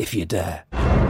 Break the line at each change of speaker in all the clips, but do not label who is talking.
if you dare.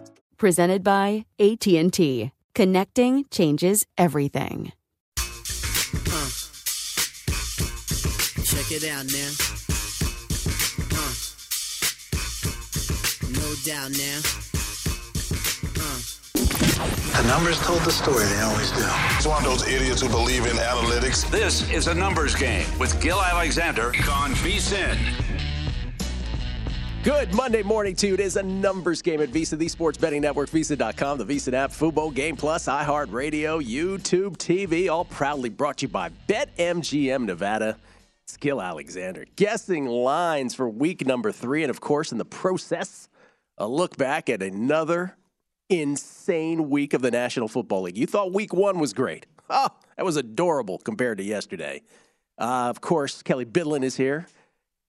Presented by AT&T. Connecting changes everything.
Check it out now. Uh. No doubt now.
The numbers told the story, they always do.
It's one of those idiots who believe in analytics.
This is a numbers game with Gill Alexander on VSIN.
Good Monday morning to you. It is a numbers game at VSIN, the sports betting network, VSIN.com, the VSIN app, Fubo, Game Plus, iHeartRadio, YouTube TV, all proudly brought to you by BetMGM Nevada. Skill Alexander guessing lines for week number three. And of course, in the process, a look back at another insane week of the National Football League. You thought week one was great. Oh, that was adorable compared to yesterday. Uh, of course, Kelly Bidlin is here.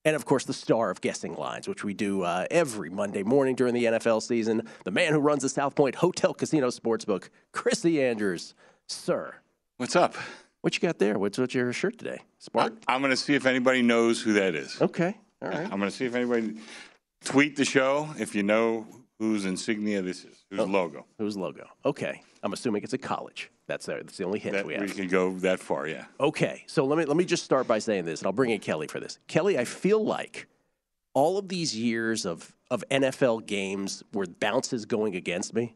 And of course, the star of guessing lines, which we do uh, every Monday morning during the NFL season. The man who runs the South Point Hotel Casino Sportsbook, Chrissy Andrews. Sir.
What's up?
What you got there? What's, what's your shirt today? Smart?
I'm going to see if anybody knows who that is.
Okay. All right.
I'm going to see if anybody tweet the show if you know whose insignia this is, whose
Oh.
logo.
Whose logo? Okay. I'm assuming it's a college. That's, uh, that's the only hint
That
we have.
we can go that far, yeah.
Okay, so let me let me just start by saying this, and I'll bring in Kelly for this. Kelly, I feel like all of these years of of NFL games where bounces going against me,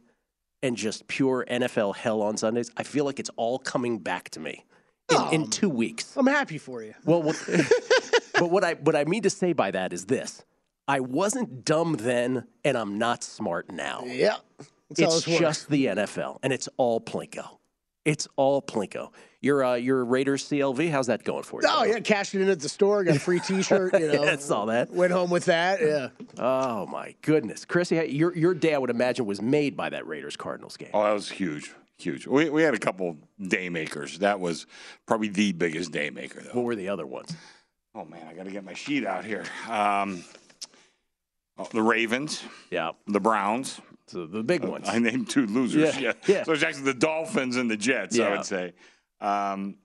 and just pure NFL hell on Sundays, I feel like it's all coming back to me in, in two weeks.
I'm happy for you.
Well, what, but what I what I mean to say by that is this: I wasn't dumb then, and I'm not smart now.
Yeah. That's
It's just the NFL, and it's all Plinko. It's all Plinko. Your uh, your Raiders CLV, how's that going for you?
Oh yeah, cashed it in at the store, got a free T-shirt. You know,
Yeah, saw that.
Went home with that. Yeah.
Oh my goodness, Chrissy, your your day I would imagine was made by that Raiders Cardinals game.
Oh, that was huge. Huge. We, we had a couple day makers. That was probably the biggest day maker, though.
What were the other ones?
Oh, man, I got to get my sheet out here. Um, the Ravens.
Yeah.
The Browns.
So the big ones.
I named two losers.
Yeah,
Yeah.
yeah.
So it's actually the Dolphins and the Jets, I would say. Um,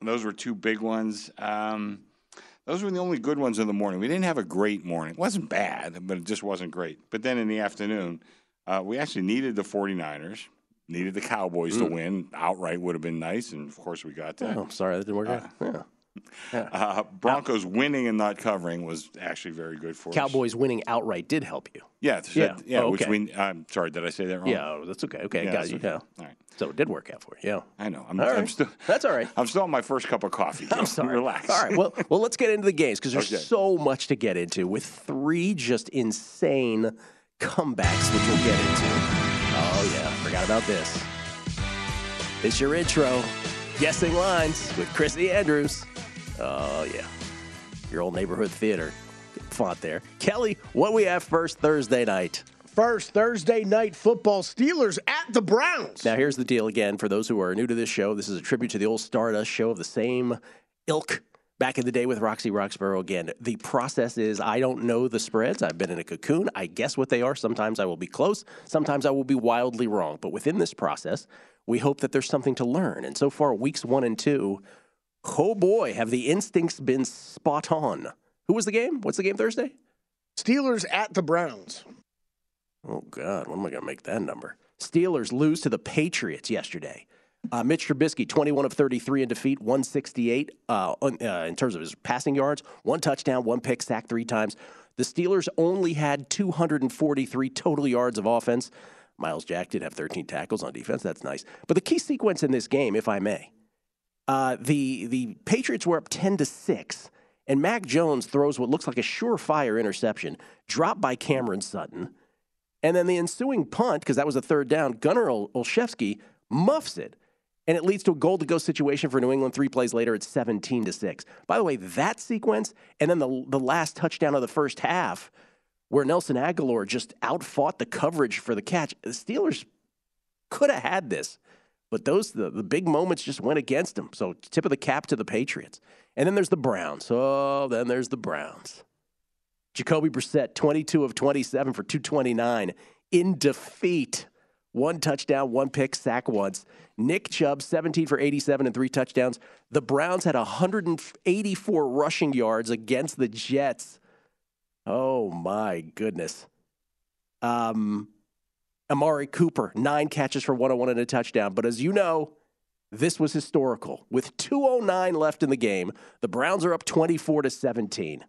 those were two big ones. Um, those were the only good ones in the morning. We didn't have a great morning. It wasn't bad, but it just wasn't great. But then in the afternoon, uh, we actually needed the 49ers, needed the Cowboys to
Mm.
win. Outright would have been nice, and of course we got that.
Oh, sorry, that didn't work out. Yeah.
Uh, Broncos winning and not covering was actually very good for us.
Cowboys winning outright did help you.
Yeah,
Yeah.
yeah,
Oh,
which we. I'm sorry, did I say that wrong?
Yeah, oh, that's okay. Okay,
Yeah,
got you.
okay.
Yeah.
All right.
So it did work out for you. Yeah.
I know. I'm,
All
I'm
right.
still.
That's all right.
I'm still on my first cup of coffee.
I'm sorry.
Relax.
All right. Well, well, let's get into the games because there's
Okay.
so much to get into with three just insane comebacks, which we'll get into. Oh yeah, forgot about this. It's your intro, guessing lines with Chrissy Andrews. Oh yeah, your old neighborhood theater font there. Kelly, what we have first Thursday night.
First Thursday night football, Steelers at the Browns.
Now, here's the deal again for those who are new to this show. This is a tribute to the old Stardust show of the same ilk back in the day with Roxy Roxborough again. The process is I don't know the spreads. I've been in a cocoon. I guess what they are. Sometimes I will be close. Sometimes I will be wildly wrong. But within this process, we hope that there's something to learn. And so far, weeks one and two, oh boy, have the instincts been spot on. Who was the game? What's the game Thursday?
Steelers at the Browns.
Oh, God. When am I going to make that number? Steelers lose to the Patriots yesterday. Uh, Mitch Trubisky, 21 of 33 in defeat, 168 uh, uh, in terms of his passing yards, one touchdown, one pick, sack three times. The Steelers only had 243 total yards of offense. Myles Jack did have 13 tackles on defense. That's nice. But the key sequence in this game, if I may, uh, the the Patriots were up 10 to six, and Mac Jones throws what looks like a surefire interception, dropped by Cameron Sutton, and then the ensuing punt, because that was a third down, Gunnar Olszewski muffs it and it leads to a goal to go situation for New England. Three plays later, it's 17 to 6. By the way, that sequence and then the, the last touchdown of the first half, where Nelson Agholor just outfought the coverage for the catch. The Steelers could have had this, but those the, the big moments just went against them. So tip of the cap to the Patriots. And then there's the Browns. Oh, then there's the Browns. Jacoby Brissett, 22 of 27 for 229 in defeat. One touchdown, one pick, sack once. Nick Chubb, 17 for 87 and three touchdowns. The Browns had 184 rushing yards against the Jets. Oh my goodness. Um, Amari Cooper, nine catches for 101 and a touchdown. But as you know, this was historical. With 209 left in the game, the Browns are up 24 to 17.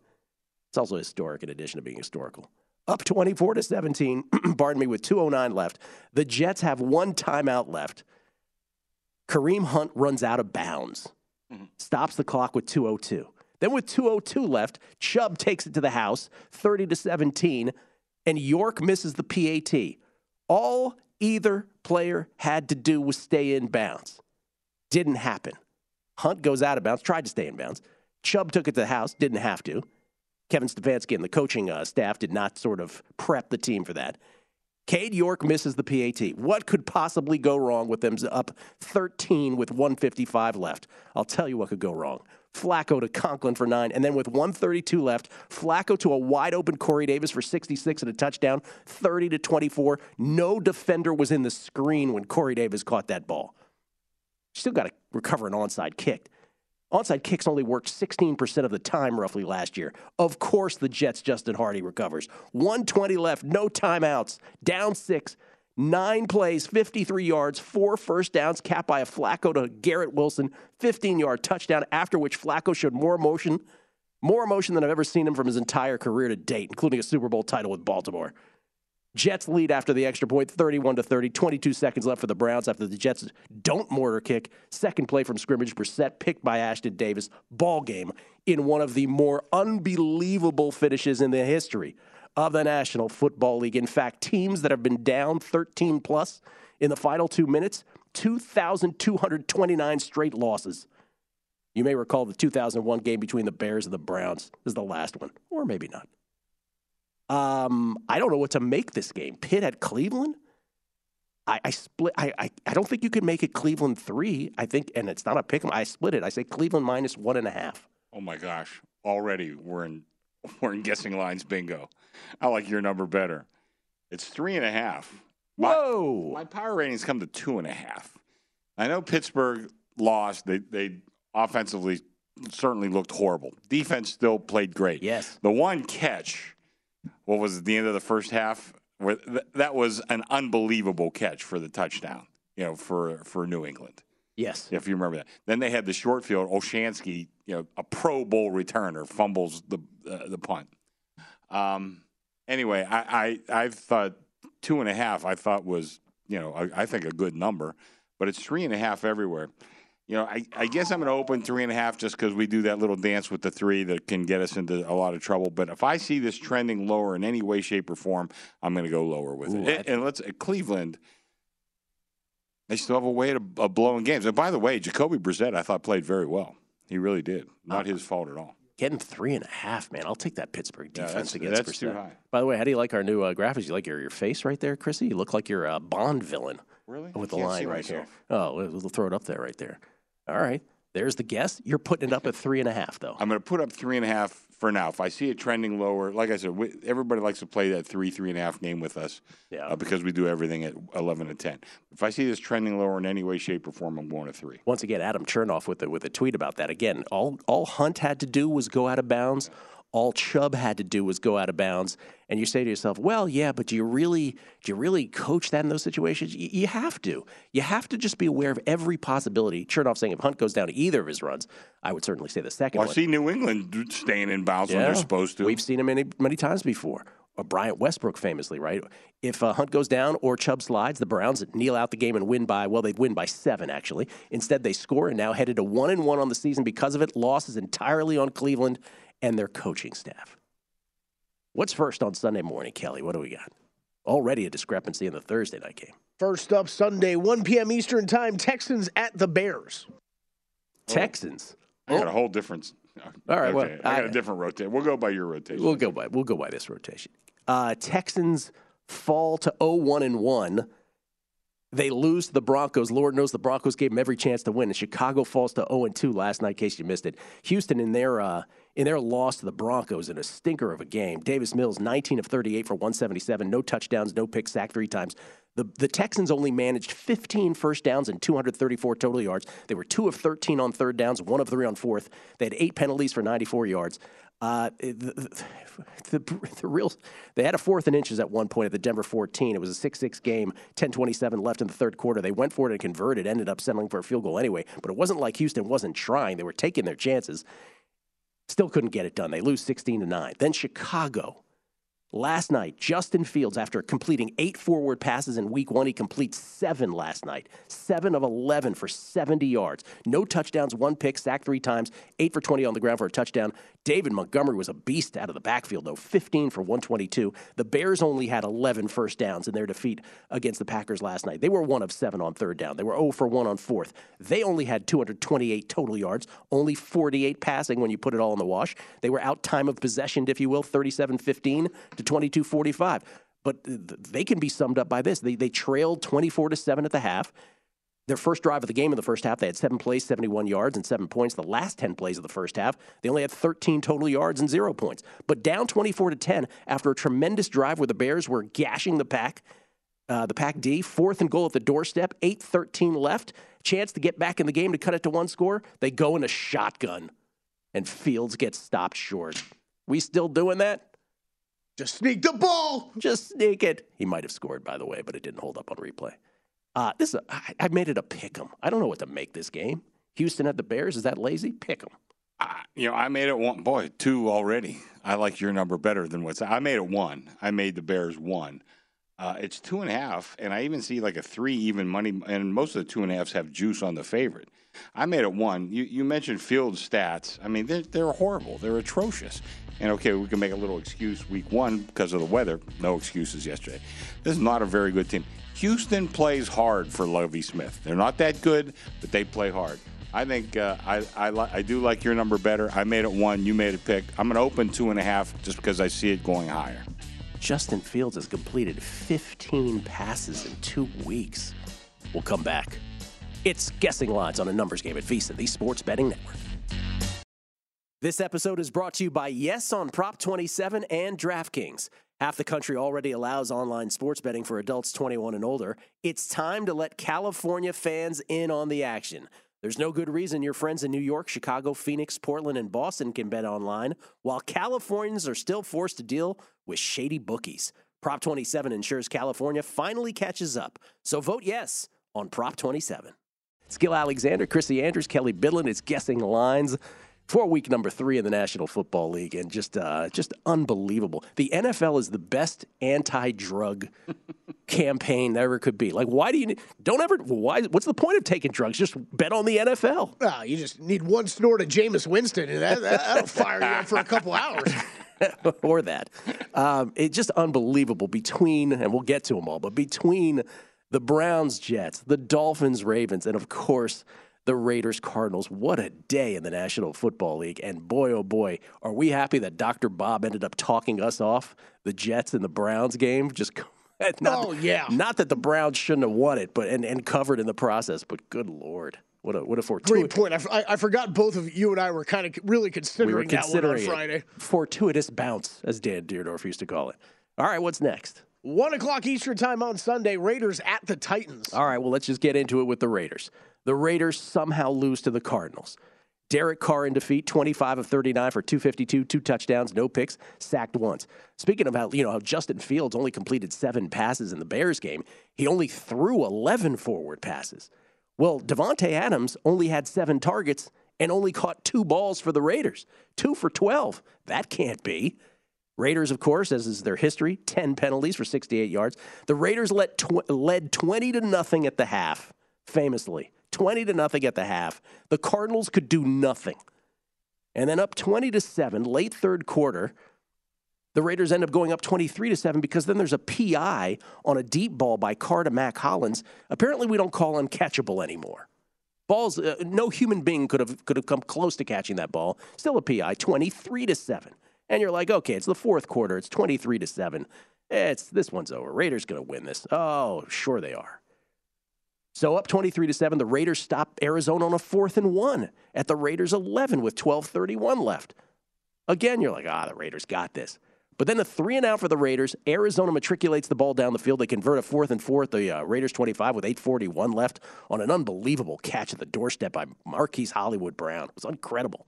It's also historic in addition to being historical up 24 to 17, pardon me, with 209 left. The Jets have one timeout left. Kareem Hunt runs out of bounds, mm-hmm. stops the clock with 202. Then with 202 left, Chubb takes it to the house, 30 to 17, and York misses the PAT. All either player had to do was stay in bounds. Didn't happen. Hunt goes out of bounds, tried to stay in bounds. Chubb took it to the house, didn't have to. Kevin Stefanski and the coaching uh, staff did not sort of prep the team for that. Cade York misses the PAT. What could possibly go wrong with them up 13 with 155 left? I'll tell you what could go wrong. Flacco to Conklin for nine, and then with 132 left, Flacco to a wide open Corey Davis for 66 and a touchdown, 30 to 24. No defender was in the screen when Corey Davis caught that ball. Still got to recover an onside kick. Onside kicks only worked 16% of the time roughly last year. Of course, the Jets' Justin Hardy recovers. 120 left, no timeouts, down six, nine plays, 53 yards, four first downs, capped by a Flacco to Garrett Wilson, 15 yard touchdown, after which Flacco showed more emotion, more emotion than I've ever seen him from his entire career to date, including a Super Bowl title with Baltimore. Jets lead after the extra point, 31 to 30. 22 seconds left for the Browns after the Jets don't mortar kick. Second play from scrimmage, Brissett picked by Ashtyn Davis. Ball game in one of the more unbelievable finishes in the history of the National Football League. In fact, teams that have been down 13 plus in the final two minutes, 2,229 straight losses. You may recall the 2001 game between the Bears and the Browns. This is the last one, or maybe not. Um, I don't know what to make this game. Pitt at Cleveland. I, I split. I, I, I don't think you could make it Cleveland three. I think, and it's not a pick. I split it. I say Cleveland minus one and a half.
Oh my gosh! Already we're in we're in guessing lines bingo. I like your number better. It's three and a half.
My, Whoa!
My power ratings come to two and a half. I know Pittsburgh lost. They they offensively certainly looked horrible. Defense still played great.
Yes.
The one catch what was it, the end of the first half? Where th- that was an unbelievable catch for the touchdown. You know, for for New England.
Yes,
if you remember that. Then they had the short field. Olszewski, you know, a Pro Bowl returner, fumbles the uh, the punt. Um. Anyway, I, I I thought two and a half. I thought was you know I, I think a good number, but it's three and a half everywhere you know, I, I guess I'm going to open three and a half just because we do that little dance with the three that can get us into a lot of trouble. But if I see this trending lower in any way, shape, or form, I'm going to go lower with Ooh, it. And, let's Cleveland. They still have a way of, of blowing games. And by the way, Jacoby Brissett, I thought played very well. He really did. Not uh, his fault at all.
Getting three and a half, man. I'll take that Pittsburgh defense
yeah, that's,
against
that's Brissett. too high.
By the way, how do you like our new uh, graphics? You like your, your face right there, Chrissy? You look like you're a Bond villain.
Really?
With the line right
myself.
here. Oh, we'll throw it up there right there. All right. There's the guess. You're putting it up at three and a half, though.
I'm going to put up three and a half for now. If I see it trending lower, like I said, we, everybody likes to play that three, three and a half game with us
Yeah.
uh, because we do everything at 11 and 10. If I see this trending lower in any way, shape, or form, I'm going to three.
Once again, Adam Chernoff with a, with a tweet about that. Again, all all Hunt had to do was go out of bounds. All Chubb had to do was go out of bounds. And you say to yourself, "Well, yeah, but do you really do you really coach that in those situations? You, you have to. You have to just be aware of every possibility." Chernoff saying if Hunt goes down to either of his runs, I would certainly say the second
Well, I
one.
see New England staying in bounds when they're supposed to.
We've seen him many many times before. Or Brian Westbrook famously, right? If uh, Hunt goes down or Chubb slides, the Browns kneel out the game and win by well, they'd win by seven actually. Instead, they score and now headed to one and one on the season because of it. Losses entirely on Cleveland and their coaching staff. What's first on Sunday morning, Kelly? What do we got? Already a discrepancy in the Thursday night game.
First up Sunday, 1 p.m. Eastern Time, Texans at the Bears.
Texans.
I got a whole different.
All right, well,
okay, I got
I-
a different rotation. We'll go by your rotation.
We'll go by we'll go by this rotation. Uh, Texans fall to 0-1 and 1. They lose to the Broncos. Lord knows the Broncos gave them every chance to win. And Chicago falls to 0 and 2 last night, in case you missed it. Houston in their uh, in their loss to the Broncos in a stinker of a game. Davis Mills 19 of 38 for 177, no touchdowns, no pick sack three times. The the Texans only managed 15 first downs and 234 total yards. They were 2 of 13 on third downs, 1 of 3 on fourth. They had 8 penalties for 94 yards. Uh, the, the, the, real they had a fourth and inches at one point at the Denver 14. It was a 6-6 game, 10:27 left in the third quarter. They went for it and converted, ended up settling for a field goal anyway. But it wasn't like Houston wasn't trying; they were taking their chances. Still couldn't get it done. They lose 16 to nine. Then Chicago. Last night, Justin Fields, after completing eight forward passes in week one, he completes seven last night. Seven of 11 for 70 yards. No touchdowns, one pick, sacked three times, eight for 20 on the ground for a touchdown. David Montgomery was a beast out of the backfield, though, 15 for 122. The Bears only had 11 first downs in their defeat against the Packers last night. They were one of seven on third down. They were 0 for 1 on fourth. They only had 228 total yards, only 48 passing when you put it all in the wash. They were out time of possession, if you will, 37 15 to 22 45. But they can be summed up by this. They, they trailed 24 to 7 at the half. Their first drive of the game in the first half, they had seven plays, 71 yards, and seven points. The last 10 plays of the first half, they only had 13 total yards and zero points. But down 24 to 10 after a tremendous drive where the Bears were gashing the pack, uh, the pack D, fourth and goal at the doorstep, 8 13 left, chance to get back in the game to cut it to one score. They go in a shotgun, and Fields gets stopped short. We still doing that?
Just sneak the ball.
Just sneak it. He might have scored, by the way, but it didn't hold up on replay. Uh, this is a, I, I made it a pick 'em. I don't know what to make this game. Houston at the Bears. Is that lazy? Pick 'em.
You know, I made it one. Boy, two already. I like your number better than what's. I made it one. I made the Bears one. Uh, it's two and a half, and I even see like a three even money. And most of the two and a halves have juice on the favorite. I made it one. You, you mentioned field stats. I mean, they're, they're horrible. They're atrocious. And okay, we can make a little excuse week one because of the weather. No excuses yesterday. This is not a very good team. Houston plays hard for Lovie Smith. They're not that good, but they play hard. I think uh, I I, li- I do like your number better. I made it one. You made it pick. I'm going to open two and a half just because I see it going higher.
Justin Fields has completed 15 passes in two weeks. We'll come back. It's guessing lines on a numbers game at VSIN, the sports betting network. This episode is brought to you by Yes on Prop 27 and DraftKings. Half the country already allows online sports betting for adults 21 and older. It's time to let California fans in on the action. There's no good reason your friends in New York, Chicago, Phoenix, Portland, and Boston can bet online, while Californians are still forced to deal with shady bookies. Prop 27 ensures California finally catches up. So vote yes on Prop 27. It's Gill Alexander, Chrissy Andrews, Kelly Bidlin. It's guessing lines for week number three in the National Football League, and just uh, just unbelievable. The NFL is the best anti-drug campaign there ever could be. Like, why do you don't ever? Why? What's the point of taking drugs? Just bet on the NFL.
Ah, you just need one snort of Jameis Winston, and that, that, that'll fire you up for a couple hours.
or that. Um, it's just unbelievable between, and we'll get to them all, but between the Browns, Jets, the Dolphins, Ravens, and of course, the Raiders, Cardinals. What a day in the National Football League. And boy, oh boy, are we happy that Dr. Bob ended up talking us off the Jets and the Browns game. Just. Not,
Oh, yeah.
Not that the Browns shouldn't have won it, but and, and covered in the process, but good lord. What a what a fortuitous.
Great point. I, f- I- I forgot both of you and I were kind of really
We were
considering, that one on Friday.
Fortuitous bounce, as Dan Dierdorf used to call it. All right, what's next?
One o'clock Eastern time on Sunday. Raiders at the Titans.
All right, well, let's just get into it with the Raiders. The Raiders somehow lose to the Cardinals. Derek Carr in defeat, 25 of 39 for 252, two touchdowns, no picks, sacked once. Speaking of how, you know, how Justin Fields only completed seven passes in the Bears game, he only threw 11 forward passes. Well, Davante Adams only had seven targets and only caught two balls for the Raiders, two for 12. That can't be. Raiders, of course, as is their history, 10 penalties for 68 yards. The Raiders let tw- led 20 to nothing at the half, famously. 20 to nothing at the half. The Cardinals could do nothing. And then up 20 to 7, late third quarter, the Raiders end up going up 23 to 7 because then there's a PI on a deep ball by Carr to Mack Hollins. Apparently, we don't call uncatchable anymore. Balls, uh, no human being could have could have come close to catching that ball. Still a PI, 23 to 7. And you're like, okay, it's the fourth quarter. It's 23 to 7. It's this one's over. Raiders going to win this. Oh, sure they are. So up 23 to 7, the Raiders stop Arizona on a fourth and one at the Raiders 11 with 12:31 left. Again, you're like, ah, the Raiders got this. But then the three and out for the Raiders. Arizona matriculates the ball down the field. They convert a fourth and fourth. The uh, Raiders 25 with 8:41 left on an unbelievable catch at the doorstep by Marquise Hollywood Brown. It was incredible.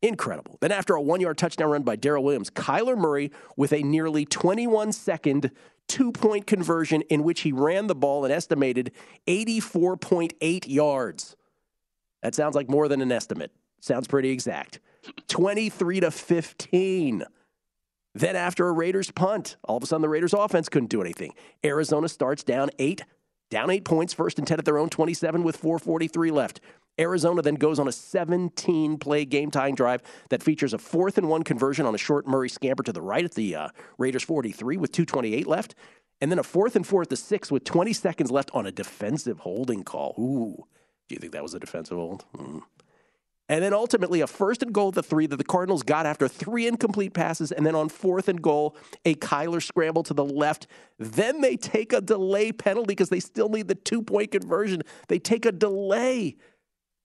Incredible. Then, after a one yard touchdown run by Darrel Williams, Kyler Murray with a nearly 21 second two point conversion in which he ran the ball an estimated 84.8 yards. That sounds like more than an estimate. Sounds pretty exact. 23 to 15. Then, after a Raiders punt, all of a sudden the Raiders offense couldn't do anything. Arizona starts down eight, down eight points, first and 10 at their own 27 with 443 left. Arizona then goes on a 17 play game tying drive that features a fourth and one conversion on a short Murray scamper to the right at the uh, Raiders 43 with 228 left. And then a fourth and four at the six with 20 seconds left on a defensive holding call. Ooh, do you think that was a defensive hold? Hmm. And then ultimately a first and goal at the three that the Cardinals got after three incomplete passes. And then on fourth and goal, a Kyler scramble to the left. Then they take a delay penalty because they still need the two point conversion. They take a delay.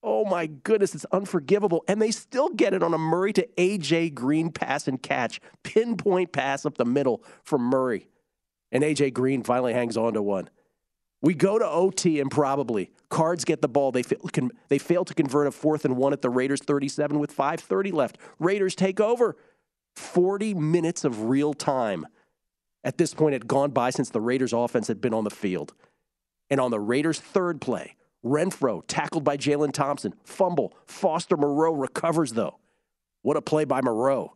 Oh my goodness, it's unforgivable. And they still get it on a Murray to AJ Green pass and catch. Pinpoint pass up the middle from Murray. And AJ Green finally hangs on to one. We go to OT improbably. Cards get the ball. They they fail to convert a fourth and one at the Raiders 37 with 5:30 left. Raiders take over. 40 minutes of real time. At this point, had gone by since the Raiders offense had been on the field. And on the Raiders' third play, Renfrow tackled by Jalen Thompson, fumble. Foster Moreau recovers though. What a play by Moreau.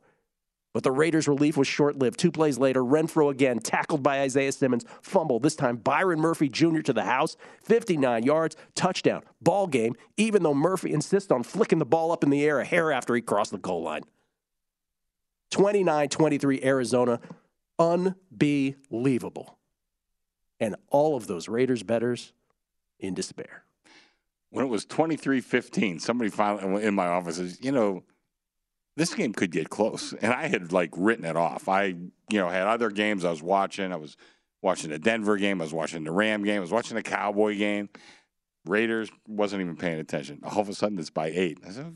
But the Raiders' relief was short lived. Two plays later, Renfrow again tackled by Isaiah Simmons, fumble. This time, Byron Murphy Jr. to the house, 59 yards, touchdown, ball game, even though Murphy insists on flicking the ball up in the air a hair after he crossed the goal line. 29 23 Arizona, unbelievable. And all of those Raiders betters in despair.
When it was 23 15, somebody finally in my office says, you know, this game could get close. And I had like written it off. I, you know, had other games I was watching. I was watching the Denver game. I was watching the Ram game. I was watching the Cowboy game. Raiders wasn't even paying attention. All of a sudden, it's by eight. I said,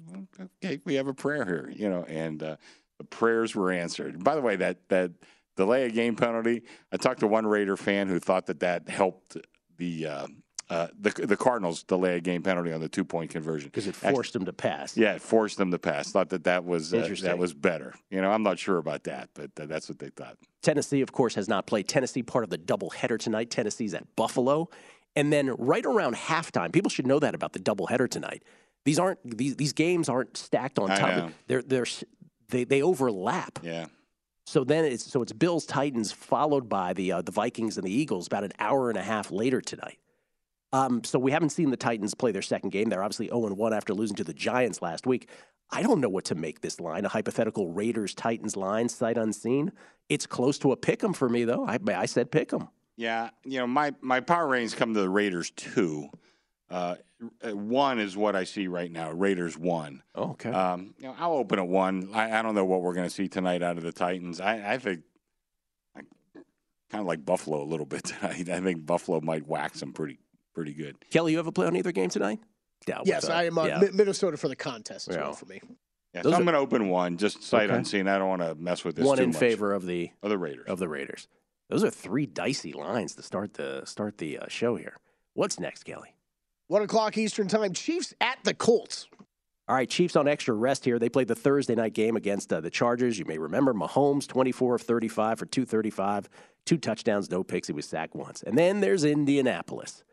okay, we have a prayer here, you know, and uh, the prayers were answered. By the way, that that delay a game penalty. I talked to one Raider fan who thought that that helped the. Uh, uh, the the Cardinals delay a game penalty on the two point conversion
because it forced them to pass.
Yeah, it forced them to pass. Thought that that was uh, that was better. You know, I'm not sure about that, but uh, that's what they thought.
Tennessee, of course, has not played. Tennessee, part of the doubleheader tonight. Tennessee's at Buffalo. And then right around halftime, people should know that about the doubleheader tonight. These aren't these these games aren't stacked on top. They're they're they they overlap.
Yeah.
So then it's so it's Bills Titans followed by the uh, the Vikings and the Eagles about an hour and a half later tonight. Um, so we haven't seen the Titans play their second game. They're obviously 0 1 after losing to the Giants last week. I don't know what to make this line, a hypothetical Raiders Titans line, sight unseen. It's close to a pick 'em for me, though. I, I said pick 'em.
Yeah, you know, my my power ratings come to the Raiders two. Uh, one is what I see right now. Raiders one.
Oh, okay.
Um, you know, I'll open at one. I, I don't know what we're going to see tonight out of the Titans. I, I think I kind of like Buffalo a little bit tonight. I think Buffalo might wax them pretty pretty good.
Kelly, you have a play on either game tonight? down.
Yes,
uh,
I am on
yeah.
Minnesota for the contest as
Yeah.
well for me.
Yeah,
Those
so I'm going to open one, just sight
Okay.
unseen. I don't want to mess with this
one
too
in
much.
favor of the
of the Raiders.
of the Raiders. Those are three dicey lines to start the start the uh, show here. What's next, Kelly?
One o'clock Eastern Time. Chiefs at the Colts.
All right, Chiefs on extra rest here. They played the Thursday night game against uh, the Chargers. You may remember Mahomes, 24 of 35 for 235, two touchdowns, no picks. He was sacked once. And then there's Indianapolis.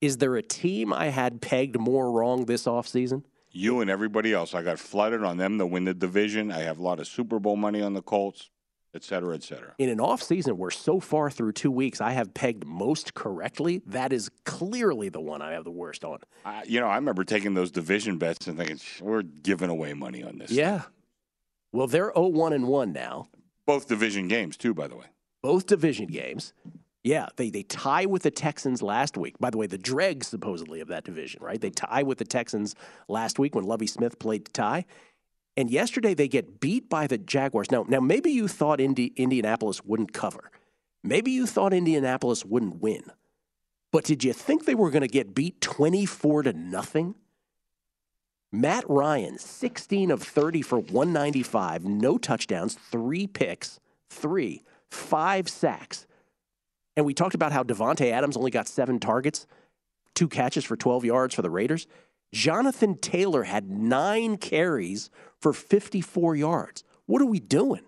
Is there a team I had pegged more wrong this offseason?
You and everybody else. I got flooded on them to win the division. I have a lot of Super Bowl money on the Colts, et cetera, et cetera.
In an offseason where so far through two weeks I have pegged most correctly, that is clearly the one I have the worst on.
I, you know, I remember taking those division bets and thinking, we're giving away money on this.
Yeah. Well, they're 0 1 and 1 now.
Both division games, too, by the way.
both division games. Yeah, they, they tie with the Texans last week. By the way, the dregs supposedly of that division, right? They tie with the Texans last week when Lovie Smith played to tie. And yesterday they get beat by the Jaguars. Now, now maybe you thought Indi- Indianapolis wouldn't cover. Maybe you thought Indianapolis wouldn't win. But did you think they were going to get beat 24 to nothing? Matt Ryan, 16 of 30 for 195, no touchdowns, three picks, three, five sacks. And we talked about how Davante Adams only got seven targets, two catches for 12 yards for the Raiders. Jonathan Taylor had nine carries for 54 yards. What are we doing?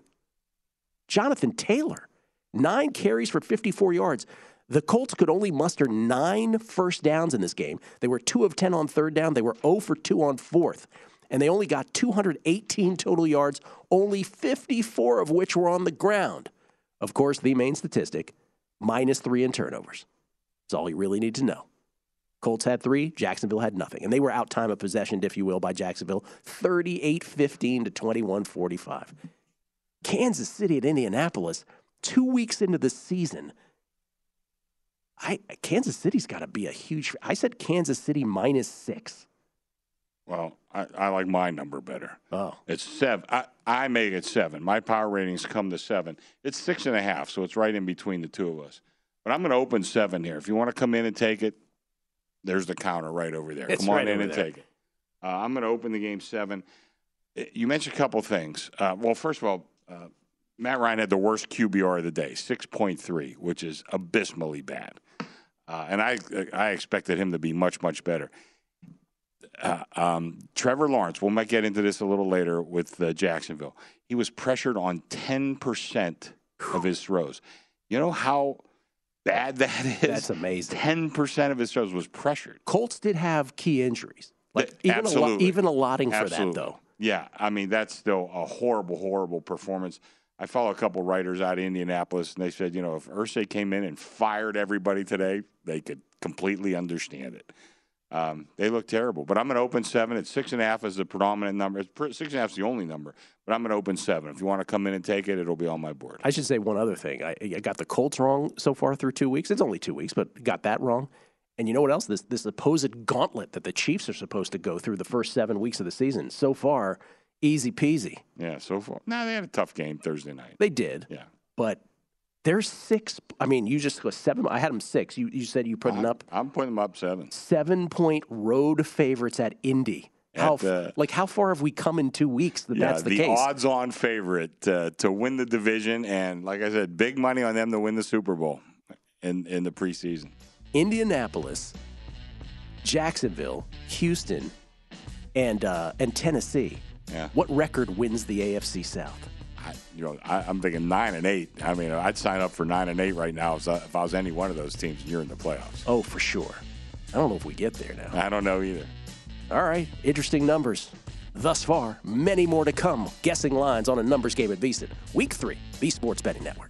Jonathan Taylor, nine carries for 54 yards. The Colts could only muster nine first downs in this game. They were 2 of 10 on third down. They were 0 for 2 on fourth. And they only got 218 total yards, only 54 of which were on the ground. Of course, the main statistic minus three in turnovers. That's all you really need to know. Colts had three, Jacksonville had nothing. And they were out time of possession, if you will, by Jacksonville 38 15 to 21 45. Kansas City at Indianapolis, two weeks into the season. I Kansas City's got to be a huge. I said Kansas City minus six.
Well, I, I like my number better.
Oh,
It's seven. I, I make it seven. My power ratings come to seven. It's six and a half, so it's right in between the two of us. But I'm going to open seven here. If you want to come in and take it, there's the counter right over there.
It's
come on
right
in and
there.
take it. Uh, I'm going to open the game seven. Uh, You mentioned a couple things. Uh, well, first of all, uh, Matt Ryan had the worst QBR of the day, 6.3, which is abysmally bad. Uh, and I I expected him to be much much better. Uh, um, Trevor Lawrence, we might get into this a little later with uh, Jacksonville. He was pressured on 10% of his throws. You know how bad that is?
That's amazing.
10% of his throws was pressured.
Colts did have key injuries. Like
Th-
even,
absolutely.
even allotting for
Absolutely.
that though.
Yeah, I mean that's still a horrible, horrible performance. I follow a couple writers out of Indianapolis, and they said, you know, if Irsay came in and fired everybody today, they could completely understand it. Um, they look terrible, but I'm going to open seven. It's six and a half is the predominant number. Six and a half is the only number, but I'm going to open seven. If you want to come in and take it, it'll be on my board.
I should say one other thing. I, I got the Colts wrong so far through two weeks. It's only two weeks, but got that wrong. And you know what else? This this supposed gauntlet that the Chiefs are supposed to go through the first seven weeks of the season. So far, easy peasy.
Yeah, so far. No, they had a tough game Thursday night.
They did.
Yeah.
But there's six. I mean, you just go seven. I had them six. You you said you put them up
I'm putting them up seven.
seven point road favorites at Indy. How
At, uh,
like how far have we come in two weeks that
yeah,
that's the, case
the
case?
odds-on favorite uh, to win the division, and like I said, big money on them to win the Super Bowl in in the preseason.
Indianapolis, Jacksonville, Houston, and uh, and Tennessee.
Yeah.
What record wins the AFC South?
I, you know, I, I'm thinking nine and eight. I mean, I'd sign up for nine and eight right now if I, if I was any one of those teams. and You're in the playoffs.
Oh, for sure. I don't know if we get there now.
I don't know either.
All right, interesting numbers. Thus far, many more to come. Guessing lines on a numbers game at VSiN. Week three, V Sports Betting Network.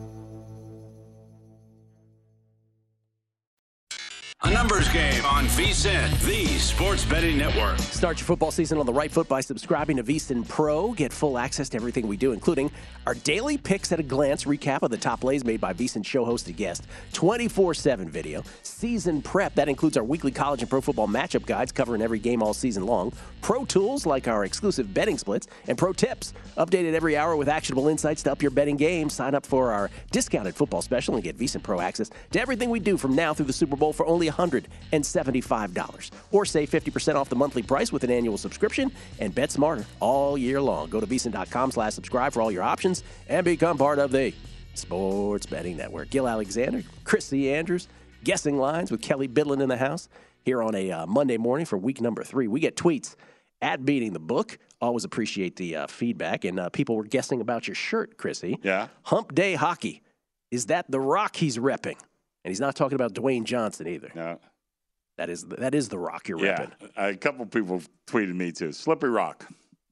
A numbers game on VSIN, the sports betting network.
Start your football season on the right foot by subscribing to VSIN Pro. Get full access to everything we do, including our daily picks at a glance recap of the top plays made by VSIN show hosted guests, 24 7 video, season prep that includes our weekly college and pro football matchup guides covering every game all season long, pro tools like our exclusive betting splits, and pro tips updated every hour with actionable insights to up your betting game. Sign up for our discounted football special and get VSIN Pro access to everything we do from now through the Super Bowl for only $175. Or save 50% off the monthly price with an annual subscription and bet smarter all year long. Go to VSIN.com slash subscribe for all your options and become part of the Sports Betting Network. Gill Alexander, Chris C. Andrews, Guessing Lines with Kelly Bidlin in the house here on a uh, Monday morning for week number three. We get tweets at Beating the Book. Always appreciate the uh, feedback. And uh, people were guessing about your shirt, Chrissy.
Yeah.
Hump Day Hockey. Is that the rock he's repping? And he's not talking about Dwayne Johnson either.
No.
That is the, that is the rock you're
Yeah.
repping.
A couple people tweeted me too. Slippery Rock.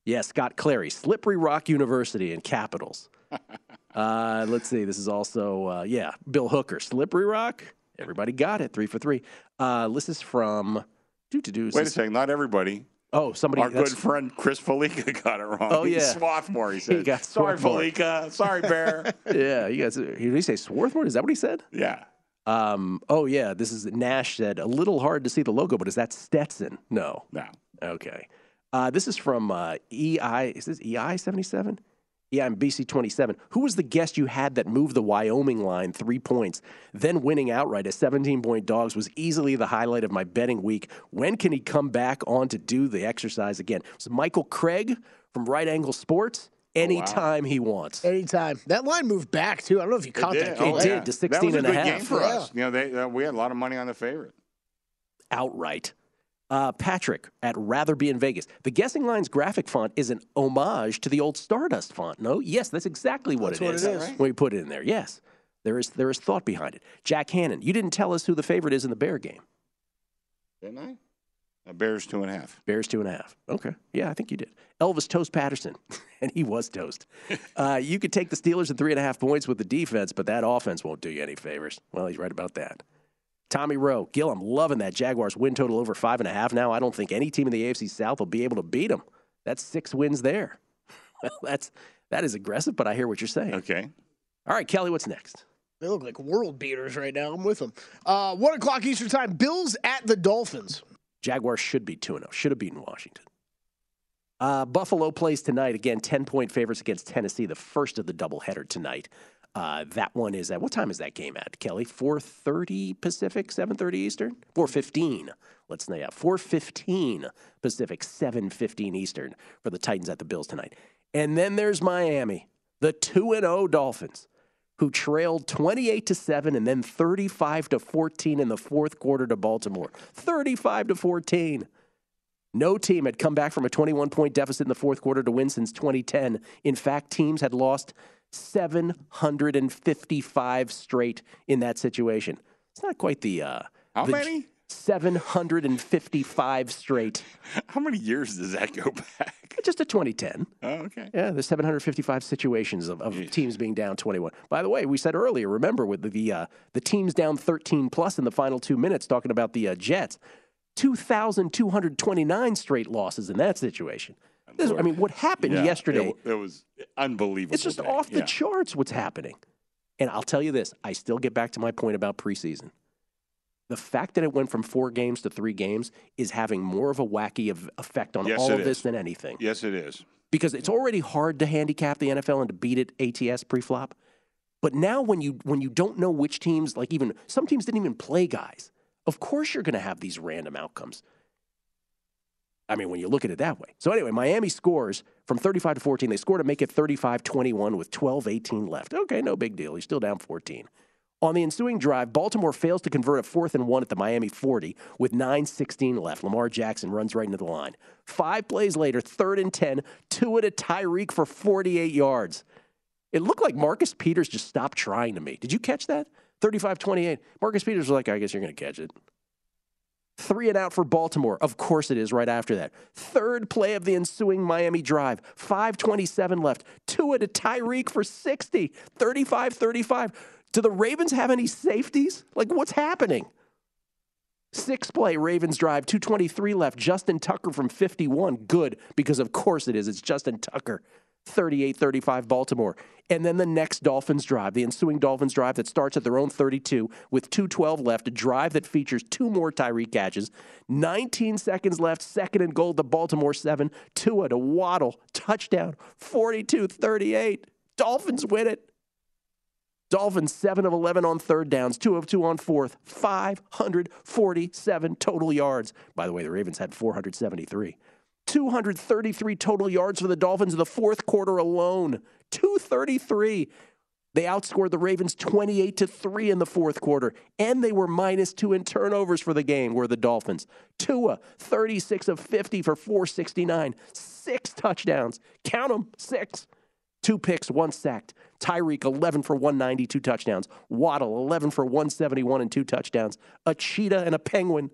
Yeah, Scott Clary, Slippery Rock University in Capitals. uh, let's see. This is also uh, yeah, Bill Hooker, Slippery Rock. Everybody got it. Three for three. Uh, this is from. Do to do.
Wait a second. Not everybody.
Oh, somebody.
Our good friend Chris Felica got it wrong.
Oh, yeah.
Swarthmore, he said.
got
Sorry. Felica. Sorry, Bear.
yeah, you guys. Did he say Swarthmore? Is that what he said?
yeah.
Um, oh yeah, this is Nash said a little hard to see the logo, but is that Stetson? No.
No.
Okay. Uh, this is from uh, EI. Is this EI seventy seven? Yeah, I'm BC twenty seven. Who was the guest you had that moved the Wyoming line three points, then winning outright as seventeen point dogs was easily the highlight of my betting week. When can he come back on to do the exercise again? It was Michael Craig from Right Angle Sports. Anytime he wants.
Anytime. That line moved back, too. I don't know if you caught that.
It
Kate.
did, to 16
that was a
and a
good
half.
game for
Yeah.
us. You know, they, uh, we had a lot of money on the favorite.
outright. Uh, Patrick at Rather Be in Vegas. The Guessing Lines graphic font is an homage to the old Stardust font. No, yes, that's exactly what
That's
it
what
is.
it is.
When we put it in there, yes, there is there is thought behind it. Jack Hannon, you didn't tell us who the favorite is in the Bear game.
Didn't I? Uh, Bears two and a half.
Bears two and a half. Okay, yeah, I think you did. Elvis Toast Patterson, and he was toast. Uh, you could take the Steelers at three and a half points with the defense, but that offense won't do you any favors. Well, he's right about that. Tommy Rowe, Gill, I'm loving that Jaguars win total over five and a half now. I don't think any team in the AFC South will be able to beat them. That's six wins there. Well, that's that is aggressive, but I hear what you're saying.
Okay.
All right, Kelly, what's next?
They look like world beaters right now. I'm with them. Uh, one o'clock Eastern time. Bills at the Dolphins.
Jaguars should be 2 0. Should have beaten Washington. Uh, Buffalo plays tonight. Again, 10 point favorites against Tennessee, the first of the doubleheader tonight. Uh, that one is at what time is that game at, Kelly? 4.30 Pacific, 7.30 Eastern? 4.15. Let's say yeah, 4.15 Pacific, 7.15 Eastern for the Titans at the Bills tonight. And then there's Miami, the 2 and 0 Dolphins who trailed 28 to 7 and then 35 to 14 in the fourth quarter to Baltimore. 35 to 14. No team had come back from a 21 point deficit in the fourth quarter to win since 2010. In fact, teams had lost 755 straight in that situation. It's not quite the uh
How
the
many?
755 straight.
How many years does that go back?
Just to 2010.
Oh, okay.
Yeah, there's 755 situations of, of teams being down 21. By the way, we said earlier, remember with the the, uh, the teams down 13 plus in the final two minutes, talking about the uh, Jets, 2,229 straight losses in that situation. This- I mean, what happened
Yeah,
yesterday?
It, it was unbelievable.
It's just
day.
off the
Yeah.
charts what's happening. And I'll tell you this I still get back to my point about preseason. The fact that it went from four games to three games is having more of a wacky of effect on
Yes,
all of this than anything.
Yes, it is.
Because it's already hard to handicap the NFL and to beat it ATS pre-flop. But now when you when you don't know which teams, like even some teams didn't even play guys, of course you're gonna have these random outcomes. I mean, when you look at it that way. So anyway, Miami scores from 35 to 14. They score to make it 35-21 with 12-18 left. Okay, no big deal. He's still down 14. On the ensuing drive, Baltimore fails to convert a fourth and one at the Miami 40 with 9.16 left. Lamar Jackson runs right into the line. Five plays later, third and 10, two at a Tyreek for 48 yards. It looked like Marcus Peters just stopped trying to me. Did you catch that? 35 28. Marcus Peters was like, I guess you're going to catch it. Three and out for Baltimore. Of course it is right after that. Third play of the ensuing Miami drive. 527 left. Two at a Tyreek for 60. 35 35. Do the Ravens have any safeties? Like, what's happening? Six play Ravens drive, 223 left. Justin Tucker from 51. Good, because of course it is. It's Justin Tucker. 38 35 Baltimore. And then the next Dolphins drive, the ensuing Dolphins drive that starts at their own 32 with 212 left, a drive that features two more Tyreek catches. 19 seconds left, second and goal to Baltimore 7. Tua to Waddle, touchdown, 42 38. Dolphins win it. Dolphins 7 of 11 on third downs, 2 of 2 on fourth, 547 total yards. By the way, the Ravens had 473. 233 total yards for the Dolphins in the fourth quarter alone. 233. They outscored the Ravens 28 to 3 in the fourth quarter, and they were minus 2 in turnovers for the game, were the Dolphins. Tua, 36 of 50 for 469, 6 touchdowns. Count them, 6. Two picks, one sacked. Tyreek, 11 for 190, two touchdowns. Waddle, 11 for 171 and two touchdowns. A cheetah and a penguin.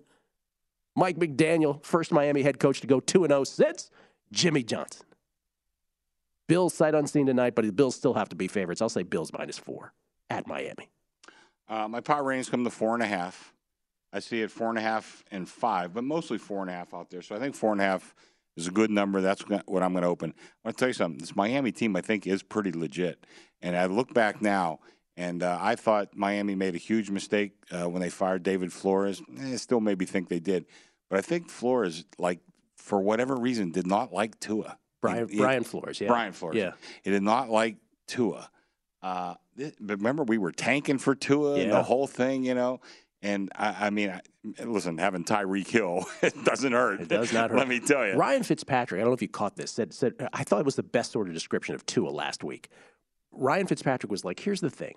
Mike McDaniel, first Miami head coach to go 2 0 since Jimmy Johnson. Bills sight unseen tonight, but the Bills still have to be favorites. I'll say Bills minus four at Miami.
Uh, my power ratings come to four and a half. I see it four and a half and five, but mostly four and a half out there. So I think four and a half is a good number. That's what I'm going to open. I want to tell you something. This Miami team, I think, is pretty legit. And I look back now, and uh, I thought Miami made a huge mistake uh, when they fired David Flores. Eh, still maybe think they did, but I think Flores, like for whatever reason, did not like Tua.
Brian,
He- he-
Brian Flores, yeah.
Brian Flores.
Yeah.
He did not like Tua. Uh, remember, we were tanking for Tua and the whole thing, you know. And I, I mean, I, listen, having Tyreek Hill it doesn't hurt.
It does not hurt.
Let me tell you.
Ryan Fitzpatrick, I don't know if you caught this, said, said I thought it was the best sort of description of Tua last week. Ryan Fitzpatrick was like, here's the thing.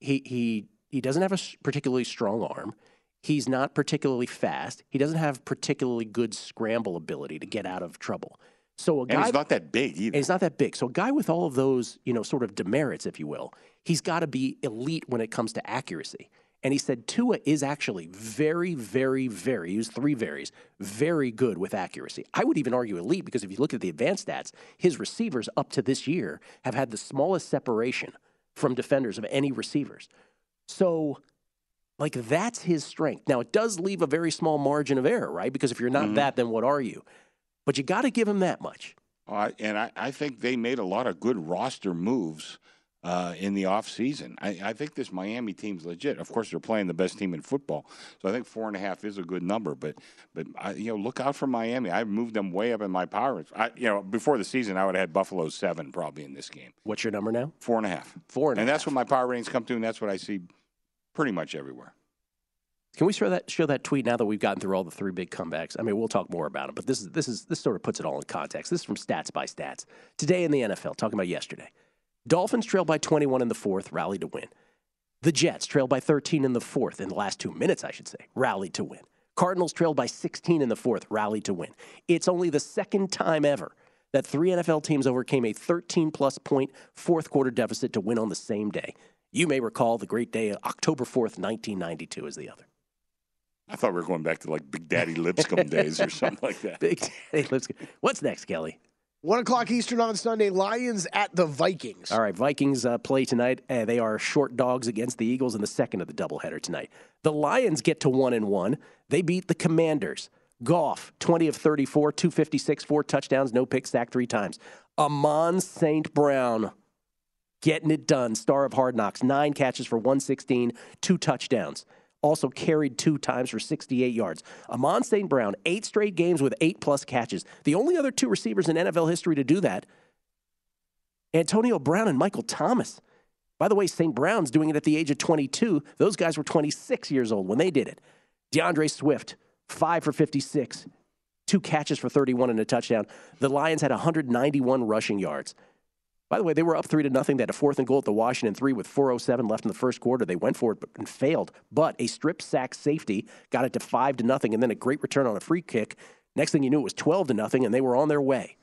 He he he doesn't have a particularly strong arm. He's not particularly fast. He doesn't have particularly good scramble ability to get out of trouble. So a
And he's not that big either.
and he's not that big. So a guy with all of those, you know, sort of demerits, if you will, he's got to be elite when it comes to accuracy. And he said Tua is actually very, very, very, he used three varies, very good with accuracy. I would even argue elite because if you look at the advanced stats, his receivers up to this year have had the smallest separation from defenders of any receivers. So, like, that's his strength. Now, it does leave a very small margin of error, right? Because if you're not
Mhm.
that, then what are you? But you got to give him that much.
I and I, I think they made a lot of good roster moves uh, in the offseason. I, I think this Miami team's legit. Of course, they're playing the best team in football, so I think four and a half is a good number. But but I, you know, look out for Miami. I moved them way up in my power. I, you know, before the season, I would have had Buffalo seven probably in this game.
What's your number now?
Four and a half.
Four and,
And that's
half.
what my power ratings come to, and that's what I see pretty much everywhere.
Can we show that show that tweet now that we've gotten through all the three big comebacks? I mean, we'll talk more about it, but this is this is this sort of puts it all in context. This is from Stats by Stats. Today in the NFL, talking about yesterday. Dolphins trailed by 21 in the fourth, rallied to win. The Jets trailed by 13 in the fourth, in the last two minutes, I should say, rallied to win. Cardinals trailed by 16 in the fourth, rallied to win. It's only the second time ever that three NFL teams overcame a 13 plus point fourth quarter deficit to win on the same day. You may recall the great day October 4th, 1992 is the other.
I thought we were going back to like Big Daddy Lipscomb days or something like that.
Big Daddy Lipscomb. What's next, Kelly?
One o'clock Eastern on Sunday. Lions at the Vikings.
All right, Vikings uh, play tonight. Uh, they are short dogs against the Eagles in the second of the doubleheader tonight. The Lions get to one and one. They beat the Commanders. Goff, 20 of 34, 256, four touchdowns, no pick, sack three times. Amon St. Brown, getting it done. Star of hard knocks, nine catches for 116, two touchdowns. Also carried two times for 68 yards. Amon St. Brown, eight straight games with eight plus catches. The only other two receivers in NFL history to do that Antonio Brown and Michael Thomas. By the way, St. Brown's doing it at the age of 22. Those guys were 26 years old when they did it. D'Andre Swift, five for 56, two catches for 31 and a touchdown. The Lions had 191 rushing yards. By the way, they were up three to nothing. They had a fourth and goal at the Washington three with 4:07 left in the first quarter. They went for it and failed. But a strip sack safety got it to five to nothing, and then a great return on a free kick. Next thing you knew, it was 12 to nothing, and they were on their way.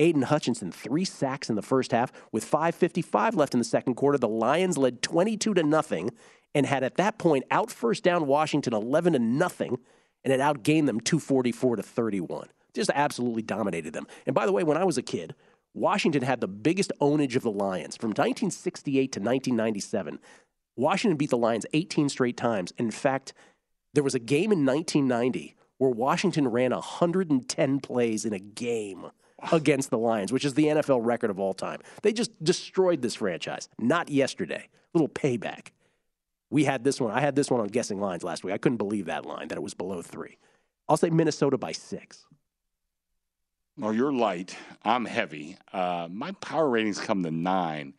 Aidan Hutchinson, three sacks in the first half. With 5.55 left in the second quarter, the Lions led 22 to nothing and had at that point out first down Washington 11 to nothing and had outgained them 244 to 31. Just absolutely dominated them. And by the way, when I was a kid, Washington had the biggest ownage of the Lions from 1968 to 1997. Washington beat the Lions 18 straight times. In fact, there was a game in 1990 where Washington ran 110 plays in a game against the Lions, which is the NFL record of all time. They just destroyed this franchise. Not yesterday. Little payback. We had this one. I had this one on guessing lines last week. I couldn't believe that line that it was below three. I'll say Minnesota by six.
Well, you're light. I'm heavy. Uh, my power ratings come to nine.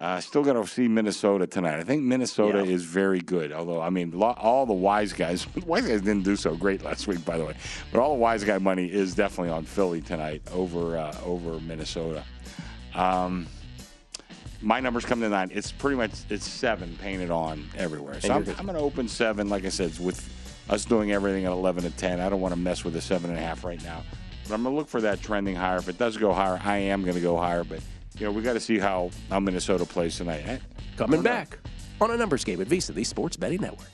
Uh, still got to see Minnesota tonight. I think Minnesota
Yeah.
is very good. Although, I mean, lo- all the wise guys, wise guys didn't do so great last week, by the way. But all the wise guy money is definitely on Philly tonight over uh, over Minnesota. Um, my numbers come to nine. It's pretty much it's seven painted on everywhere. So I'm. I'm going to open seven. Like I said, with us doing everything at 11 to 10. I don't want to mess with the seven and a half right now. But I'm going to look for that trending higher. If it does go higher, I am going to go higher. But you know, we got to see how how Minnesota plays tonight. Eh,
Coming back on a numbers game at VSIN, the Sports Betting Network.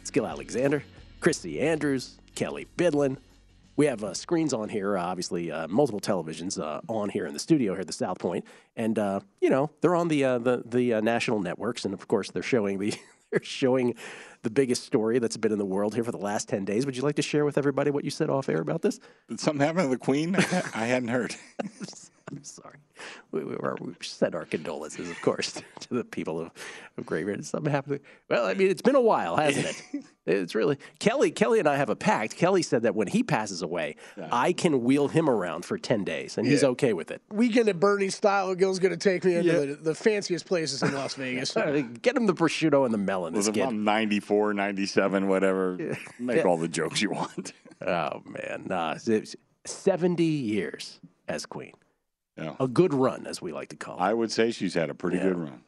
It's Gill Alexander, Chrissy Andrews, Kelly Bidlin. We have uh, screens on here, uh, obviously uh, multiple televisions uh, on here in the studio here at the South Point, and uh, you know they're on the uh, the the uh, national networks, and of course they're showing the they're showing the biggest story that's been in the world here for the last ten days. Would you like to share with everybody what you said off air about this?
Did something happen to the Queen? I hadn't heard.
I'm sorry. We, we, were, we send our condolences, of course, to the people of, of Great Britain. Something happened. Well, I mean, it's been a while, hasn't it? it's really Kelly. Kelly and I have a pact. Kelly said that when he passes away, I can wheel him around for ten days, and he's okay with it.
Weekend at Bernie's style, Gil's going to take me into
Yeah.
the, the fanciest places in Las Vegas.
Get him the prosciutto and the melon.
Well,
This kid.
I'm 94, 97, whatever, make
Yeah.
all the jokes you want.
Oh man, nah, seventy years as queen.
Yeah.
A good run, as we like to call it.
I would say she's had a pretty
Yeah.
good run.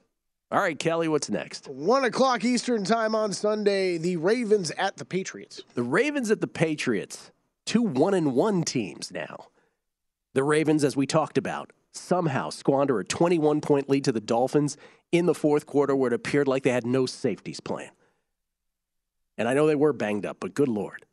All right, Kelly, what's next?
One o'clock Eastern time on Sunday. The Ravens at the Patriots.
The Ravens at the Patriots, two one and one teams now. The Ravens, as we talked about, somehow squander a 21 point lead to the Dolphins in the fourth quarter where it appeared like they had no safeties playing. And I know they were banged up, but good Lord.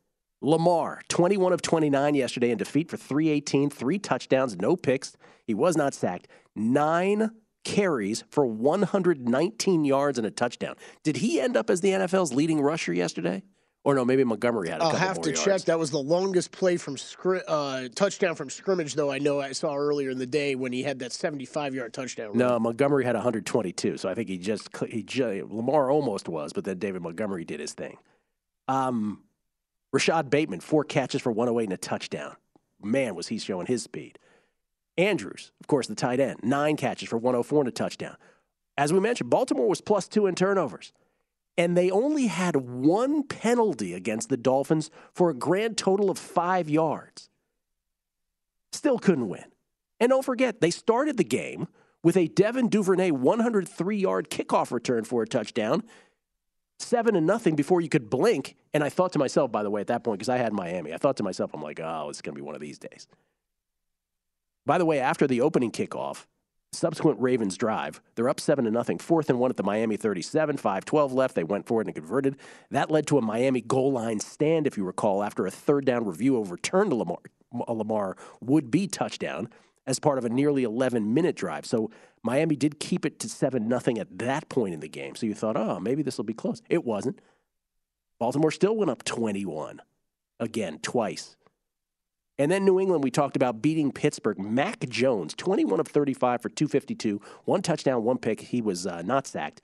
Lamar, 21 of 29 yesterday in defeat for 318, three touchdowns, no picks. He was not sacked. Nine carries for 119 yards and a touchdown. Did he end up as the NFL's leading rusher yesterday? Or no, maybe Montgomery had a
I'll have to
yards.
check. That was the longest play from scri- uh, touchdown from scrimmage, though. I know I saw earlier in the day when he had that 75 yard touchdown. run.
No, Montgomery had 122, so I think he just he ju- Lamar almost was, but then David Montgomery did his thing. Um, Rashod Bateman, four catches for 108 and a touchdown. Man, was he showing his speed. Andrews, of course, the tight end, nine catches for 104 and a touchdown. As we mentioned, Baltimore was plus two in turnovers, and they only had one penalty against the Dolphins for a grand total of five yards. Still couldn't win. And don't forget, they started the game with a Devin Duvernay 103 yard kickoff return for a touchdown, seven and nothing before you could blink. And I thought to myself, by the way, at that point, because I had Miami, I thought to myself, I'm like, oh, it's going to be one of these days. By the way, after the opening kickoff, subsequent Ravens drive, they're up seven to nothing, fourth and one at the Miami 37, 5-12 left. They went for it and converted. That led to a Miami goal line stand, if you recall, after a third down review overturned a Lamar, a Lamar would be touchdown as part of a nearly 11 minute drive. So Miami did keep it to 7 nothing at that point in the game. So you thought, oh, maybe this will be close. It wasn't. Baltimore still went up 21 again, twice. And then New England, we talked about beating Pittsburgh. Mac Jones, 21 of 35 for 252, one touchdown, one pick. He was uh, not sacked.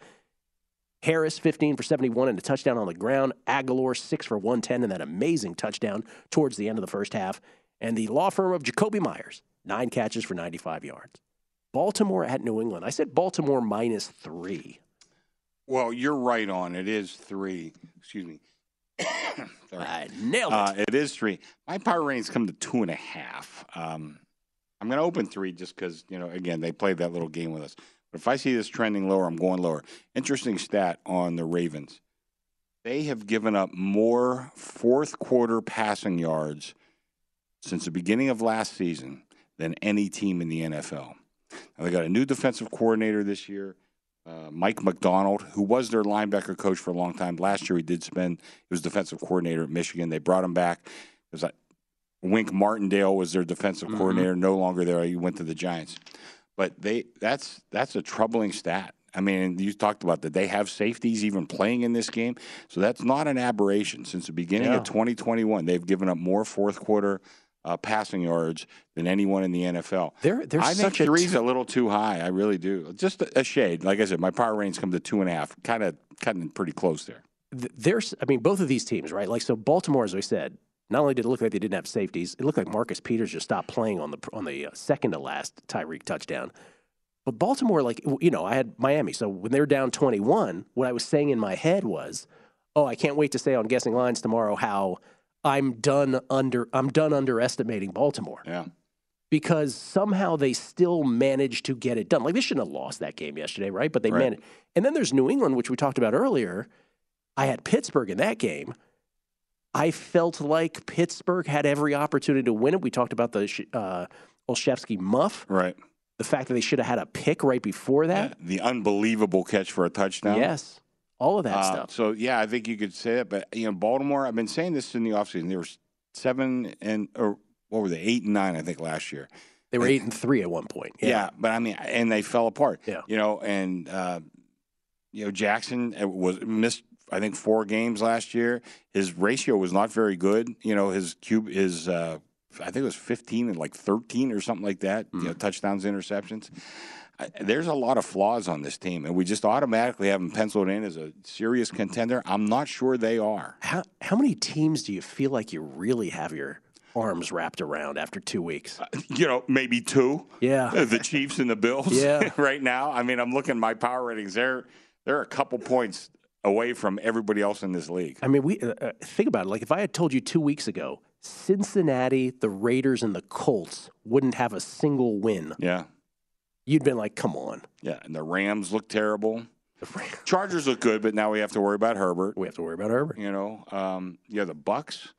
Harris, 15 for 71 and a touchdown on the ground. Agholor, 6 for 110 and that amazing touchdown towards the end of the first half. And the law firm of Jakobi Meyers, nine catches for 95 yards. Baltimore at New England. I said Baltimore minus three.
Well, you're right on. It is three. Excuse me.
I nailed it.
Uh, it is three. My power ratings come to two and a half. Um, I'm going to open three just because, you know, again, they played that little game with us. But if I see this trending lower, I'm going lower. Interesting stat on the Ravens. They have given up more fourth quarter passing yards since the beginning of last season than any team in the NFL. Now, they got a new defensive coordinator this year, uh, Mike Macdonald, who was their linebacker coach for a long time. Last year, he did spend, he was defensive coordinator at Michigan. They brought him back. It was like Wink Martindale was their defensive mm-hmm. coordinator, no longer there. He went to the Giants. But they that's that's a troubling stat. I mean, you talked about that they have safeties even playing in this game, so that's not an aberration. Since the beginning yeah. of 2021, they've given up more fourth quarter uh, passing yards than anyone in the NFL.
They're, they're
I think three's
a,
t- a little too high. I really do. Just a, a shade. Like I said, my power range comes to two and a half. Kind of, kind of pretty close there.
There's, I mean, both of these teams, right? Like, so Baltimore, as we said, not only did it look like they didn't have safeties, it looked like Marcus Peters just stopped playing on the on the uh, second to last Tyreek touchdown. But Baltimore, like you know, I had Miami, so when they were down twenty one, what I was saying in my head was, "Oh, I can't wait to say on Guessing Lines tomorrow how I'm done under I'm done underestimating Baltimore."
Yeah.
Because somehow they still managed to get it done. Like they shouldn't have lost that game yesterday, right? But they right. managed. And then there's New England, which we talked about earlier. I had Pittsburgh in that game I felt like Pittsburgh had every opportunity to win it. We talked about the uh, Olszewski muff.
Right.
The fact that they should have had a pick right before that.
Yeah, the unbelievable catch for a touchdown.
Yes. All of that uh,
stuff. So, yeah, I think you could say that. But, you know, Baltimore, I've been saying this in the offseason. They were seven and, or what were they, eight and nine, I think, last year.
They were eight and three at one point. Yeah.
yeah. but I mean, and they fell apart.
Yeah.
You know, and, uh, you know, Jackson uh, was missed I think four games last year. His ratio was not very good. You know, his cube his uh, I think it was 15 and like 13 or something like that. Mm-hmm. You know, mm. touchdowns, interceptions. There's a lot of flaws on this team, and we just automatically have them penciled in as a serious contender. I'm not sure they are.
How how many teams do you feel like you really have your arms wrapped around after two weeks? Uh,
you know, maybe two.
Yeah,
the Chiefs and the Bills.
Yeah,
right now. I mean, I'm looking at my power ratings. They're they're a couple points away from everybody else in this league.
I mean, we uh, uh, think about it. Like if I had told you two weeks ago, Cincinnati, the Raiders, and the Colts wouldn't have a single win.
Yeah,
you'd been like, "Come on."
Yeah, and the Rams look terrible. The Chargers look good, but now we have to worry about Herbert.
We have to worry about Herbert.
You know, um, yeah, the Bucks.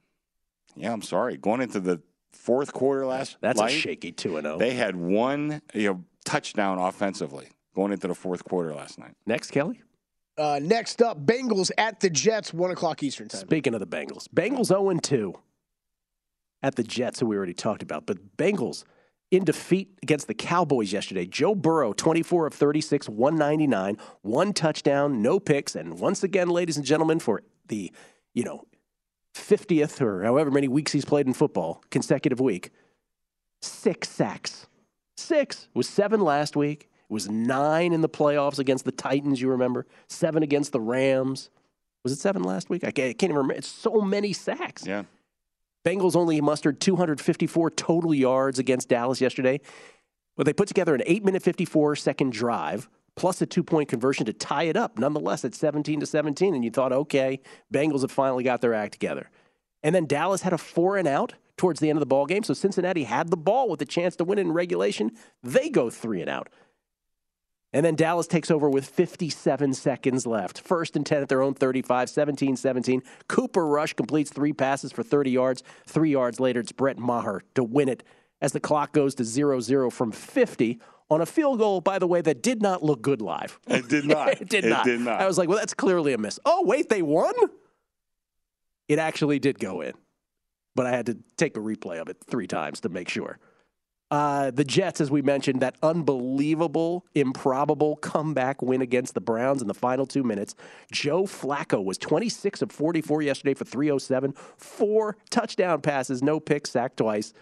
Yeah, I'm sorry. Going into the fourth quarter last,
that's
light,
a shaky two and zero.
Oh. They had one you know touchdown offensively going into the fourth quarter last night.
Next, Kelly.
Uh, next up, Bengals at the Jets, 1 o'clock Eastern Time.
Speaking of the Bengals, Bengals 0 2 at the Jets, who we already talked about. But Bengals in defeat against the Cowboys yesterday. Joe Burrow, 24 of 36, 199, one touchdown, no picks. And once again, ladies and gentlemen, for the, you know, 50th or however many weeks he's played in football, consecutive week, six sacks. Six. Was seven last week. It was nine in the playoffs against the Titans, you remember? Seven against the Rams. Was it seven last week? I can't, I can't even remember. It's so many sacks.
Yeah.
Bengals only mustered 254 total yards against Dallas yesterday. But they put together an 8 minute 54 second drive plus a two point conversion to tie it up, nonetheless, at 17 to 17. And you thought, okay, Bengals have finally got their act together. And then Dallas had a four and out towards the end of the ball game. So Cincinnati had the ball with a chance to win in regulation. They go three and out. And then Dallas takes over with 57 seconds left. First and 10 at their own 35, 17 17. Cooper Rush completes three passes for 30 yards. Three yards later, it's Brett Maher to win it as the clock goes to 0 0 from 50 on a field goal, by the way, that did not look good live.
It did not.
it, did, not.
it did not.
I was like, well, that's clearly a miss. Oh, wait, they won? It actually did go in. But I had to take a replay of it three times to make sure. Uh, the Jets, as we mentioned, that unbelievable, improbable comeback win against the Browns in the final two minutes. Joe Flacco was 26 of 44 yesterday for 307, four touchdown passes, no picks, sacked twice.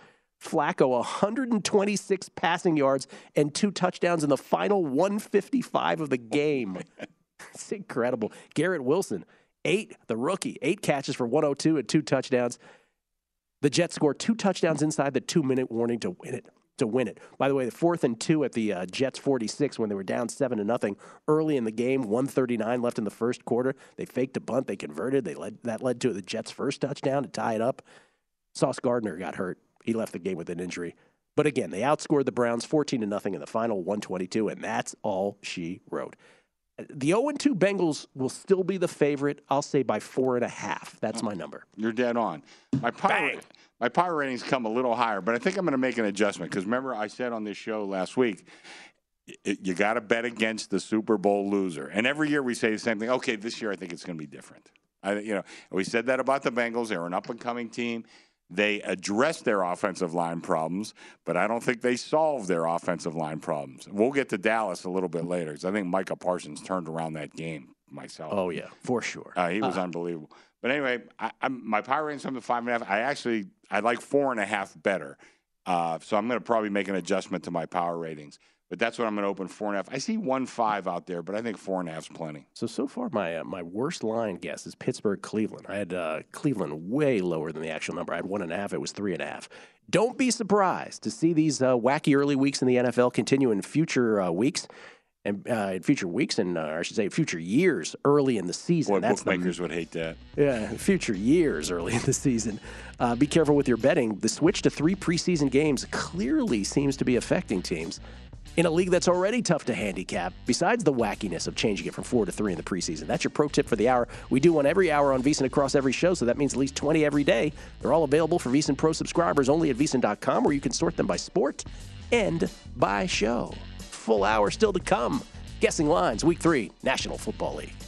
Flacco, 126 passing yards and two touchdowns in the final 155 of the game. it's incredible. Garrett Wilson, eight, the rookie, eight catches for 102 and two touchdowns. The Jets scored two touchdowns inside the two minute warning to win it. To win it. By the way, the fourth and two at the uh, Jets 46 when they were down seven to nothing early in the game, 139 left in the first quarter. They faked a bunt, they converted. They led that led to the Jets' first touchdown to tie it up. Sauce Gardner got hurt. He left the game with an injury. But again, they outscored the Browns 14 to nothing in the final 122, and that's all she wrote. The 0 2 Bengals will still be the favorite. I'll say by four and a half. That's my number.
You're dead on. My power, my power ratings come a little higher, but I think I'm going to make an adjustment because remember I said on this show last week, y- you got to bet against the Super Bowl loser. And every year we say the same thing. Okay, this year I think it's going to be different. I, you know, we said that about the Bengals. They're an up and coming team. They addressed their offensive line problems, but I don't think they solved their offensive line problems. We'll get to Dallas a little bit later because I think Micah Parsons turned around that game myself.
Oh, yeah, for sure.
Uh, he was
Uh,
unbelievable. But anyway, I, I'm, my power rating's from the five and a half. I actually I like four and a half better. Uh, so I'm going to probably make an adjustment to my power ratings. But that's what I'm going to open four and a half. I see one five out there, but I think four and a half's plenty.
So so far, my uh, my worst line guess is Pittsburgh Cleveland. I had uh, Cleveland way lower than the actual number. I had one and a half. It was three and a half. Don't be surprised to see these uh, wacky early weeks in the NFL continue in future uh, weeks. And uh, in future weeks, and uh, I should say future years early in the season.
Boy,
That's the-
bookmakers would hate that.
yeah, future years early in the season. Uh, be careful with your betting. The switch to three preseason games clearly seems to be affecting teams in a league that's already tough to handicap, besides the wackiness of changing it from four to three in the preseason. That's your pro tip for the hour. We do one every hour on VSIN across every show, so that means at least 20 every day. They're all available for VSIN Pro subscribers only at VSIN.com, where you can sort them by sport and by show. Full hour still to come. Guessing lines, week three, National Football League.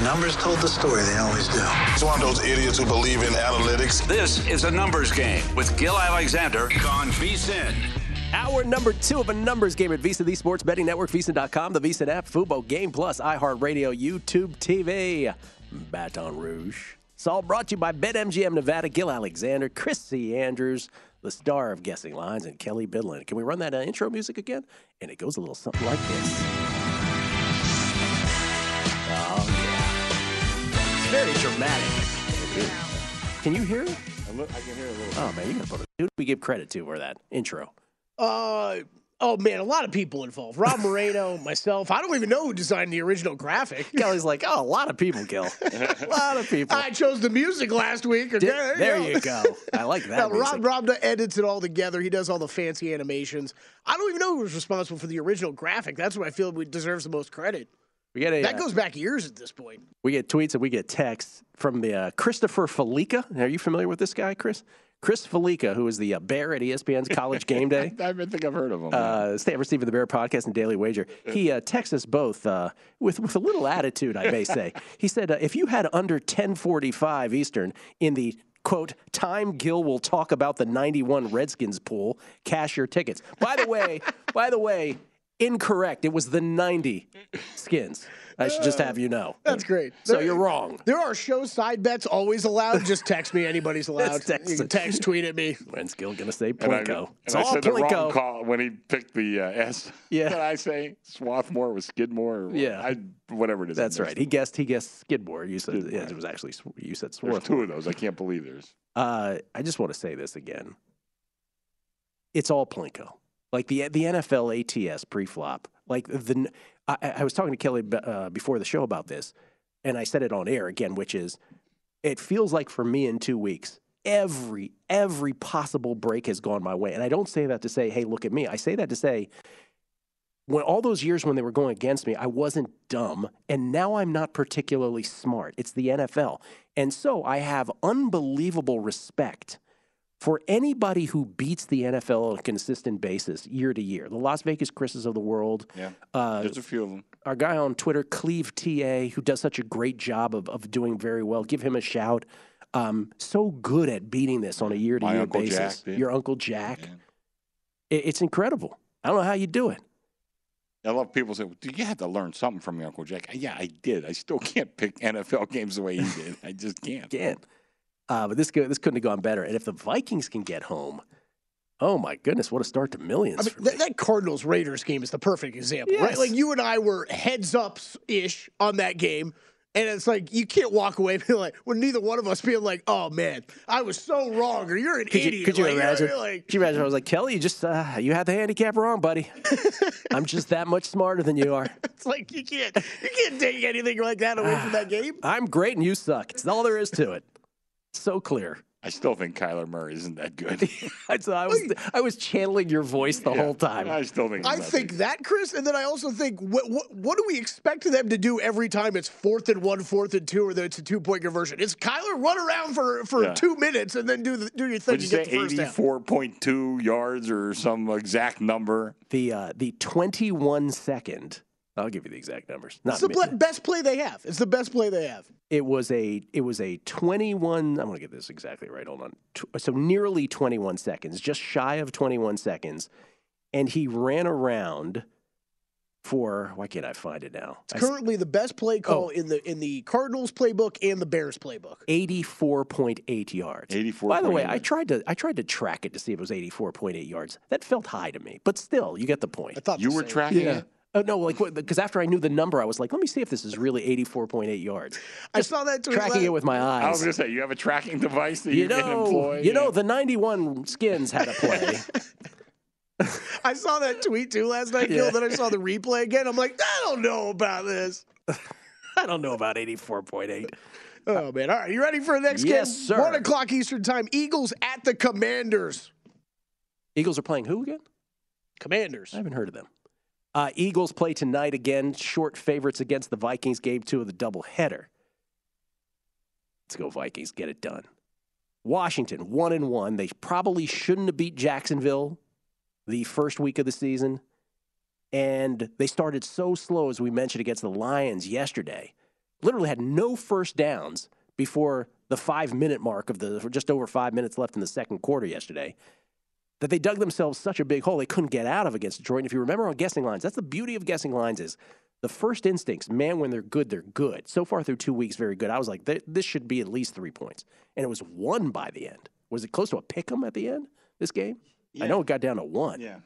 The numbers told the story, they always do.
It's one of those idiots who believe in analytics.
This is a numbers game with Gill Alexander on VSIN.
Hour number two of a numbers game at VSIN, the Sports Betting Network, VSIN.com, the VSIN app, Fubo Game Plus, iHeartRadio, YouTube TV, Baton Rouge. It's all brought to you by BetMGM Nevada, Gill Alexander, Chrissy Andrews, the star of Guessing Lines, and Kelly Bidlin. Can we run that uh, intro music again? And it goes a little something like this. Very dramatic. Can you hear it?
I, look, I can hear a little.
Oh, man, you gotta put it. Who do we give credit to for that intro?
Uh, oh man, a lot of people involved. Rob Moreno, myself. I don't even know who designed the original graphic.
Kelly's like, oh, a lot of people, Gill. a lot of people.
I chose the music last week.
Did-
Okay,
there you go. I like that.
No,
music.
Rob, Rob edits it all together. He does all the fancy animations. I don't even know who was responsible for the original graphic. That's what I feel deserves the most credit.
We get a,
That
uh,
goes back years at this point.
we get tweets and we get texts from the uh, Christopher Fallica. Are you familiar with this guy, Chris? Chris Fallica, who is the uh, bear at ESPN's College Game Day.
I think I've heard of him.
uh, Stanford Steve of the Bear podcast and Daily Wager. He uh, texts us both uh, with with a little attitude, I may say. He said, uh, "If you had under 10:45 Eastern in the quote time Gill will talk about the 91 Redskins pool, cash your tickets." By the way, by the way, incorrect. It was the 90 Skins. I should just have you know.
That's great.
So
There-
you're wrong.
There are show side bets always allowed. Just text me. Anybody's allowed.
Text
you can text, tweet at me.
When's Gill gonna say
And I,
Plinko?
and
It's
I
all
said the wrong
Plinko.
call when he picked the uh, S.
Yeah.
Did I say Swarthmore was Skidmore? Or
Yeah.
I, whatever it is.
That's right. He guessed. He guessed Skidmore. You said
Skidmore.
yeah, it was actually you said
There's
Swarthmore.
two of those. I can't believe there's.
Uh, I just want to say this again. It's all Plinko. Like the the NFL ATS pre-flop. Like the I, I was talking to Kelly uh, before the show about this, and I said it on air again, which is, it feels like for me in two weeks, every every possible break has gone my way, and I don't say that to say, hey, look at me. I say that to say. When all those years when they were going against me, I wasn't dumb, and now I'm not particularly smart. It's the NFL. And so I have unbelievable respect for anybody who beats the NFL on a consistent basis year to year. The Las Vegas Chris's of the world.
Yeah.
Uh,
There's a few of them.
our guy on Twitter, Cleve TA, who does such a great job of, of doing very well. Give him a shout. Um, so good at beating this on a year to year basis.
Jack.
Your Uncle Jack. It, it's incredible. I don't know how you do it.
I love people say, well, "Do "You have to learn something from your Uncle Jack." Yeah, I did. I still can't pick NFL games the way he did. I just can't.
Can't. Uh, but this, this couldn't have gone better. And if the Vikings can get home, oh my goodness, what a start to millions.
I mean, that, that Cardinals Raiders game is the perfect example, right? Like you and I were heads up ish on that game. And it's like you can't walk away being like, well, neither one of us being like, "Oh man, I was so wrong," or "You're an
Could
idiot."
you, could you
Like,
imagine?
like,
could you imagine? I was like, Kelly, you just uh, you had the handicap wrong, buddy. I'm just that much smarter than you are.
it's like you can't, you can't take anything like that away from that game.
I'm great and you suck. It's all there is to it. So clear.
I still think Kyler Murray isn't that good.
So I was I was channeling your voice the whole time.
I still think.
I
he's not
think that, Chris, and then I also think, what, what what do we expect them to do every time it's fourth and one, fourth and two, or that it's a two point conversion? It's Kyler run around for, for
Yeah.
two minutes and then do the, do your thing
Would
and
you
get
say
the first down.
eighty-four point two yards or some exact number?
The uh, the 21 second. I'll give you the exact numbers. Not
It's the
mi-
best play they have. It's the best play they have.
it was a it was a 21 i'm going to get this exactly right hold on so nearly 21 seconds just shy of 21 seconds and he ran around for why can't i find it now
It's currently the best play oh. call in the in the Cardinals playbook and the Bears playbook.
84.8 yards
84.
by the way i tried to i tried to track it to see if it was 84.8 yards that felt high to me but still you get the point
I thought
You were
same.
tracking
yeah
it.
Oh no! Like because after I knew the number, I was like, "Let me see if this is really eighty-four point eight yards."
I saw that tweet
Tracking
last-
it with my eyes.
I was going to say you have a tracking device that you,
you
can employ.
you know, the ninety-one skins had a play.
I saw that tweet too last night,
Yeah.
Gill. Then I saw the replay again. I'm like, I don't know about this.
I don't know about eighty-four point eight.
Oh man! All right, you ready for the next
Yes,
game?
sir.
One o'clock Eastern time. Eagles at the Commanders.
Eagles are playing who again?
Commanders.
I haven't heard of them. Uh, Eagles play tonight again. Short favorites against the Vikings. Game two of the doubleheader. Let's go Vikings. Get it done. Washington one and one. They probably shouldn't have beat Jacksonville the first week of the season, and they started so slow as we mentioned against the Lions yesterday. Literally had no first downs before the five minute mark of the just over five minutes left in the second quarter yesterday that they dug themselves such a big hole they couldn't get out of against Detroit. And if you remember on guessing lines, that's the beauty of guessing lines is the first instincts, man, when they're good, they're good. So far through two weeks, very good. I was like, this should be at least three points. And it was one by the end. Was it close to a pick 'em at the end, this game? I know it got down to one.
Yeah.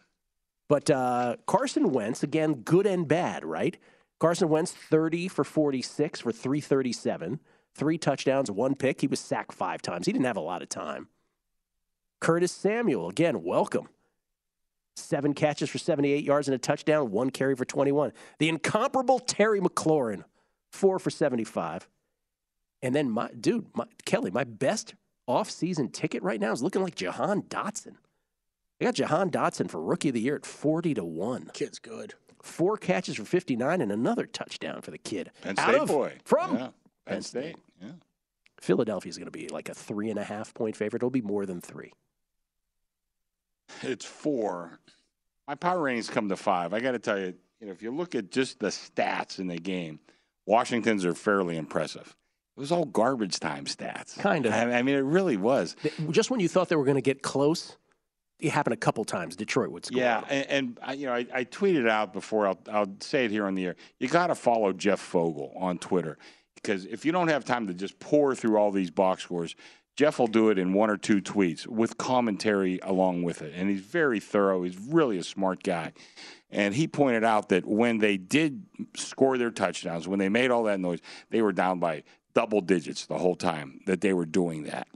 But uh, Carson Wentz, again, good and bad, right? Carson Wentz, 30 for 46 for 337, three touchdowns, one pick. He was sacked five times. He didn't have a lot of time. Curtis Samuel, again, welcome. Seven catches for 78 yards and a touchdown, one carry for 21. The incomparable Terry McLaurin, four for 75. And then, my dude, my, Kelly, my best offseason ticket right now is looking like Jahan Dotson. I got Jahan Dotson for rookie of the year at 40 to 1.
Kid's good.
four catches for 59 and another touchdown for the kid.
Penn
Out
State
of-
boy.
From
Yeah. Penn State. Yeah.
Philadelphia is going to be like a three and a half point favorite. It'll be more than three.
It's four. My power ratings come to five. I got to tell you, you know, if you look at just the stats in the game, Washington's are fairly impressive. It was all garbage time stats.
Kind of.
I, mean, it really was.
Just when you thought they were going to get close, it happened a couple times. Detroit would score.
Yeah, and, and I, you know, I, I tweeted out before. I'll, I'll say it here on the air. You got to follow Jeff Fogle on Twitter because if you don't have time to just pour through all these box scores, Jeff will do it in one or two tweets with commentary along with it, and he's very thorough. He's really a smart guy, and he pointed out that when they did score their touchdowns, when they made all that noise, they were down by double digits the whole time that they were doing that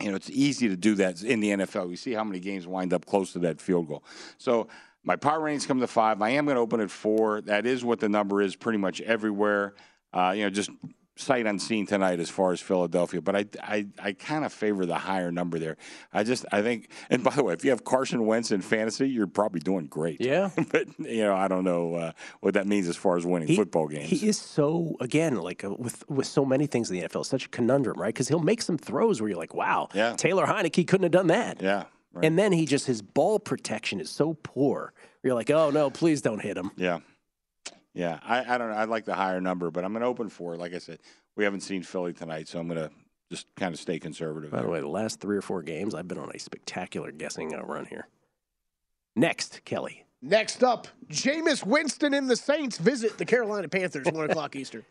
you know, it's easy to do that in the NFL. We see how many games wind up close to that field goal. So my power ratings come to five. I am going to open at four. That is what the number is pretty much everywhere. Uh, you know, just sight unseen tonight as far as Philadelphia. But I, I, I kind of favor the higher number there. I just, I think, and by the way, if you have Carson Wentz in fantasy, you're probably doing great.
Yeah.
but, you know, I don't know uh, what that means as far as winning football games.
He is so again like uh, with with so many things in the NFL, such a conundrum, right? Because he'll make some throws where you're like, wow,
Yeah.
Taylor Heinicke couldn't have done that.
yeah. Right.
And then he just his ball protection is so poor. You're like, oh no, please don't hit him.
Yeah. Yeah. I, I don't know. I like the higher number, but I'm going to open for it. Like I said, we haven't seen Philly tonight, so I'm going to just kind of stay conservative.
By the way, the last three or four games, I've been on a spectacular guessing uh, run here. Next, Kelly.
Next up, Jameis Winston and the Saints visit the Carolina Panthers, 1 o'clock Eastern.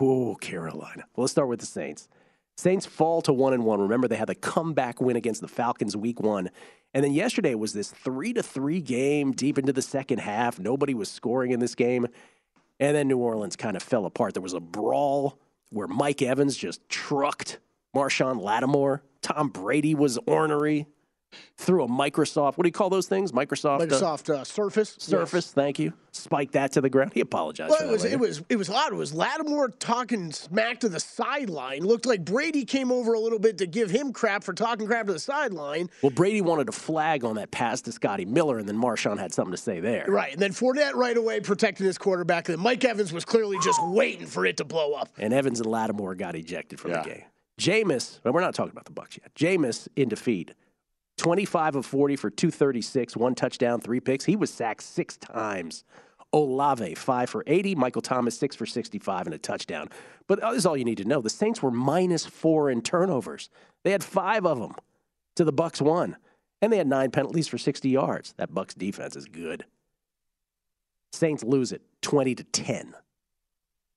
Oh, Carolina. Well, let's start with the Saints. Saints fall to one and one. Remember, they had the comeback win against the Falcons week one. And then yesterday was this three to three game deep into the second half. Nobody was scoring in this game. And then New Orleans kind of fell apart. There was a brawl where Mike Evans just trucked Marshon Lattimore. Tom Brady was ornery. Threw a Microsoft, what do you call those things? Microsoft, uh,
Microsoft uh, Surface.
Surface, thank you. Spiked that to the ground. He apologized
Well, it was
later.
it was it was odd. It was Lattimore talking smack to the sideline. Looked like Brady came over a little bit to give him crap for talking crap to the sideline.
Well, Brady wanted a flag on that pass to Scotty Miller, and then Marshon had something to say there.
Right, and then Fournette right away protecting his quarterback. And then Mike Evans was clearly just waiting for it to blow up.
And Evans and Lattimore got ejected from
Yeah.
the game. Jameis, well, we're not talking about the Bucks yet. Jameis in defeat. 25 of 40 for 236, one touchdown, three picks. He was sacked six times. Olave, five for 80. Michael Thomas, six for 65 and a touchdown. But uh, this is all you need to know. The Saints were minus four in turnovers. They had five of them to the Bucks one. And they had nine penalties for 60 yards. That Bucks defense is good. Saints lose it 20 to 10.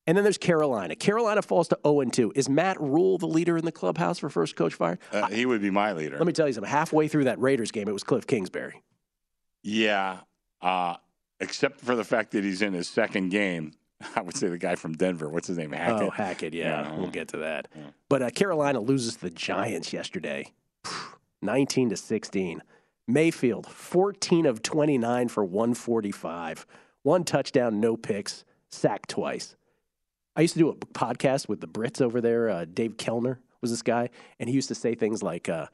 And then there's Carolina. Carolina falls to 0 2. Is Matt Rhule the leader in the clubhouse for first coach fired?
Uh, he would be my leader.
Let me tell you something. Halfway through that Raiders game, it was Kliff Kingsbury.
Yeah, uh, except for the fact that he's in his second game. I would say the guy from Denver. What's his name? Hackett.
Oh, Hackett, yeah.
Yeah.
We'll get to that. But uh, Carolina loses to the Giants yesterday, 19 to 16. Mayfield, 14 of 29 for 145, one touchdown, no picks, sacked twice. I used to do a podcast with the Brits over there. Uh, Dave Kellner was this guy, and he used to say things like, uh,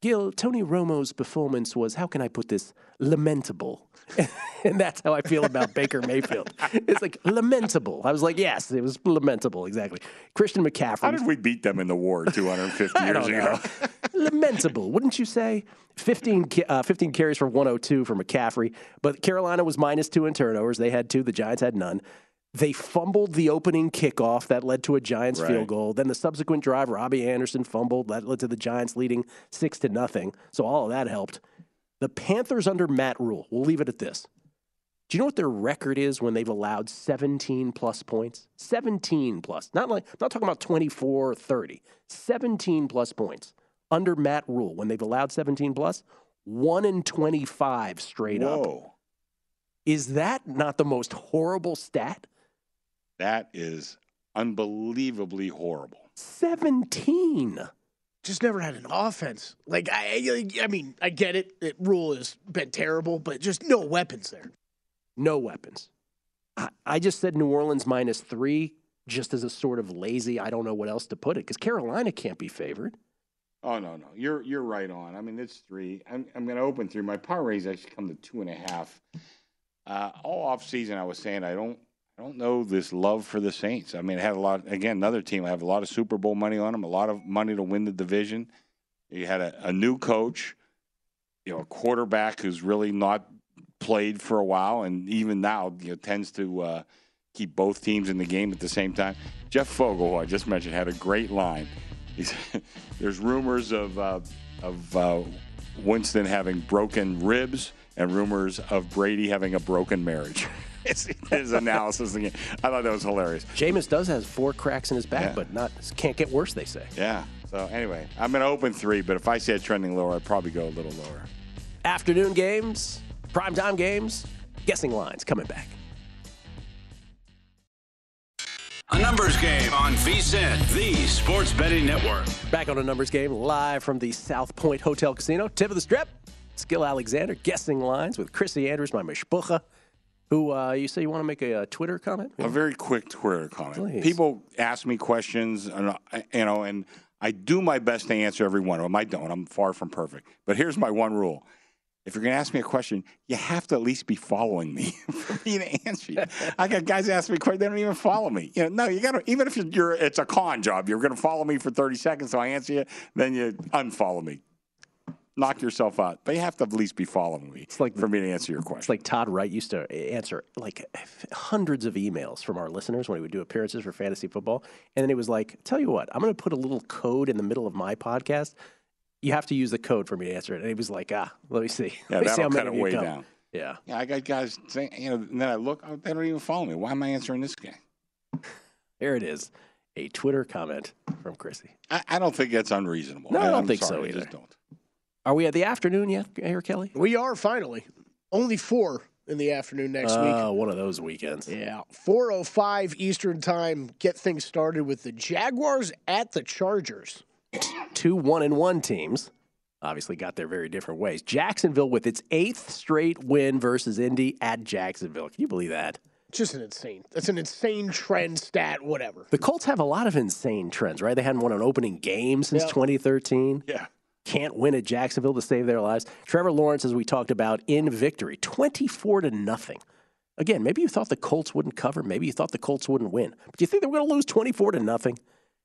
Gill, Tony Romo's performance was, how can I put this, lamentable. and that's how I feel about Baker Mayfield. It's like lamentable. I was like, yes, it was lamentable, exactly. Christian McCaffrey.
How did we beat them in the war 250 years ago?
lamentable, wouldn't you say? 15, ca- uh, 15 carries for 102 for McCaffrey, but Carolina was minus two in turnovers. They had two, the Giants had none. They fumbled the opening kickoff that led to a Giants
Right.
field goal. Then the subsequent drive, Robbie Anderson fumbled that led to the Giants leading six to nothing. So all of that helped. The Panthers under Matt Rhule. We'll leave it at this. Do you know what their record is when they've allowed 17 plus points? 17 plus. Not like I'm not talking about 24 or 30. 17 plus points under Matt Rhule when they've allowed 17 plus. 1 in 25 straight up.
Whoa,
Is that not the most horrible stat?
That is unbelievably horrible.
17.
Just never had an offense. Like I, I I mean, I get it. It Rhule has been terrible, but just no weapons there.
No weapons. I, I just said New Orleans minus three just as a sort of lazy, I don't know what else to put it, because Carolina can't be favored.
Oh no, no, you're you're right on. I mean, it's three. I'm I'm going to open three. My power ratings actually come to two and a half. uh, all off season, I was saying I don't, I don't know this love for the Saints. I mean, I had a lot. Again, another team. I have a lot of Super Bowl money on them. A lot of money to win the division. You had a, a new coach, you know, a quarterback who's really not played for a while, and even now, you know, tends to uh, keep both teams in the game at the same time. Jeff Fogle, who I just mentioned, had a great line. He said, "There's rumors of uh, of uh, Winston having broken ribs and rumors of Brady having a broken marriage." his analysis again. I thought that was hilarious.
Jameis does has four cracks in his back,
Yeah.
but not can't get worse. They say.
Yeah. So anyway, I'm going to open three, but if I see it trending lower, I'd probably go a little lower.
Afternoon games, primetime games, guessing lines coming back.
A numbers game on VSIN, the sports betting network.
Back on a numbers game, live from the South Point Hotel Casino. Tip of the strip, Gill Alexander, guessing lines with Chrissy Andrews, my mishpucha, who uh, you say you want to make a, uh Twitter comment?
A very quick Twitter comment.
Please.
People ask me questions, and I- you know, and I do my best to answer every one of them. I don't. I'm far from perfect. But here's my one rule: if you're going to ask me a question, you have to at least be following me for me to answer you. I got guys ask me questions; they don't even follow me. You know, no, you got to. Even if you're, it's a con job, you're going to follow me for 30 seconds, so I answer you, then you unfollow me. Knock yourself out, They have to at least be following me It's
like
for me to answer your question.
It's like Todd Wright used to answer like hundreds of emails from our listeners when he would do appearances for fantasy football. And then he was like, Tell you what, I'm going to put a little code in the middle of my podcast. You have to use the code for me to answer it. And he was like, Ah, let me see.
Yeah,
Let me see how many
it way
come."
down.
Yeah.
Yeah, I got guys saying, you know, and then I look, oh, they don't even follow me. Why am I answering this guy?
There it is. A Twitter comment from Chrissy.
I, I don't think that's unreasonable.
No, I don't
I'm
think
sorry,
so
I
either.
just don't.
Are we at the afternoon yet, Air Kelly?
We are finally. Only four in the afternoon next week.
Uh, one of those weekends.
Yeah. 405 Eastern Time. Get things started with the Jaguars at the Chargers.
Two one and one teams obviously got their very different ways. Jacksonville with its eighth straight win versus Indy at Jacksonville. Can you believe that?
Just an insane. That's an insane trend stat, whatever.
The Colts have a lot of insane trends, right? They hadn't won an opening game since
Yeah.
2013.
Yeah.
Can't win at Jacksonville to save their lives. Trevor Lawrence, as we talked about, in victory, 24 to nothing. Again, maybe you thought the Colts wouldn't cover. Maybe you thought the Colts wouldn't win. But you think they were going to lose 24 to nothing?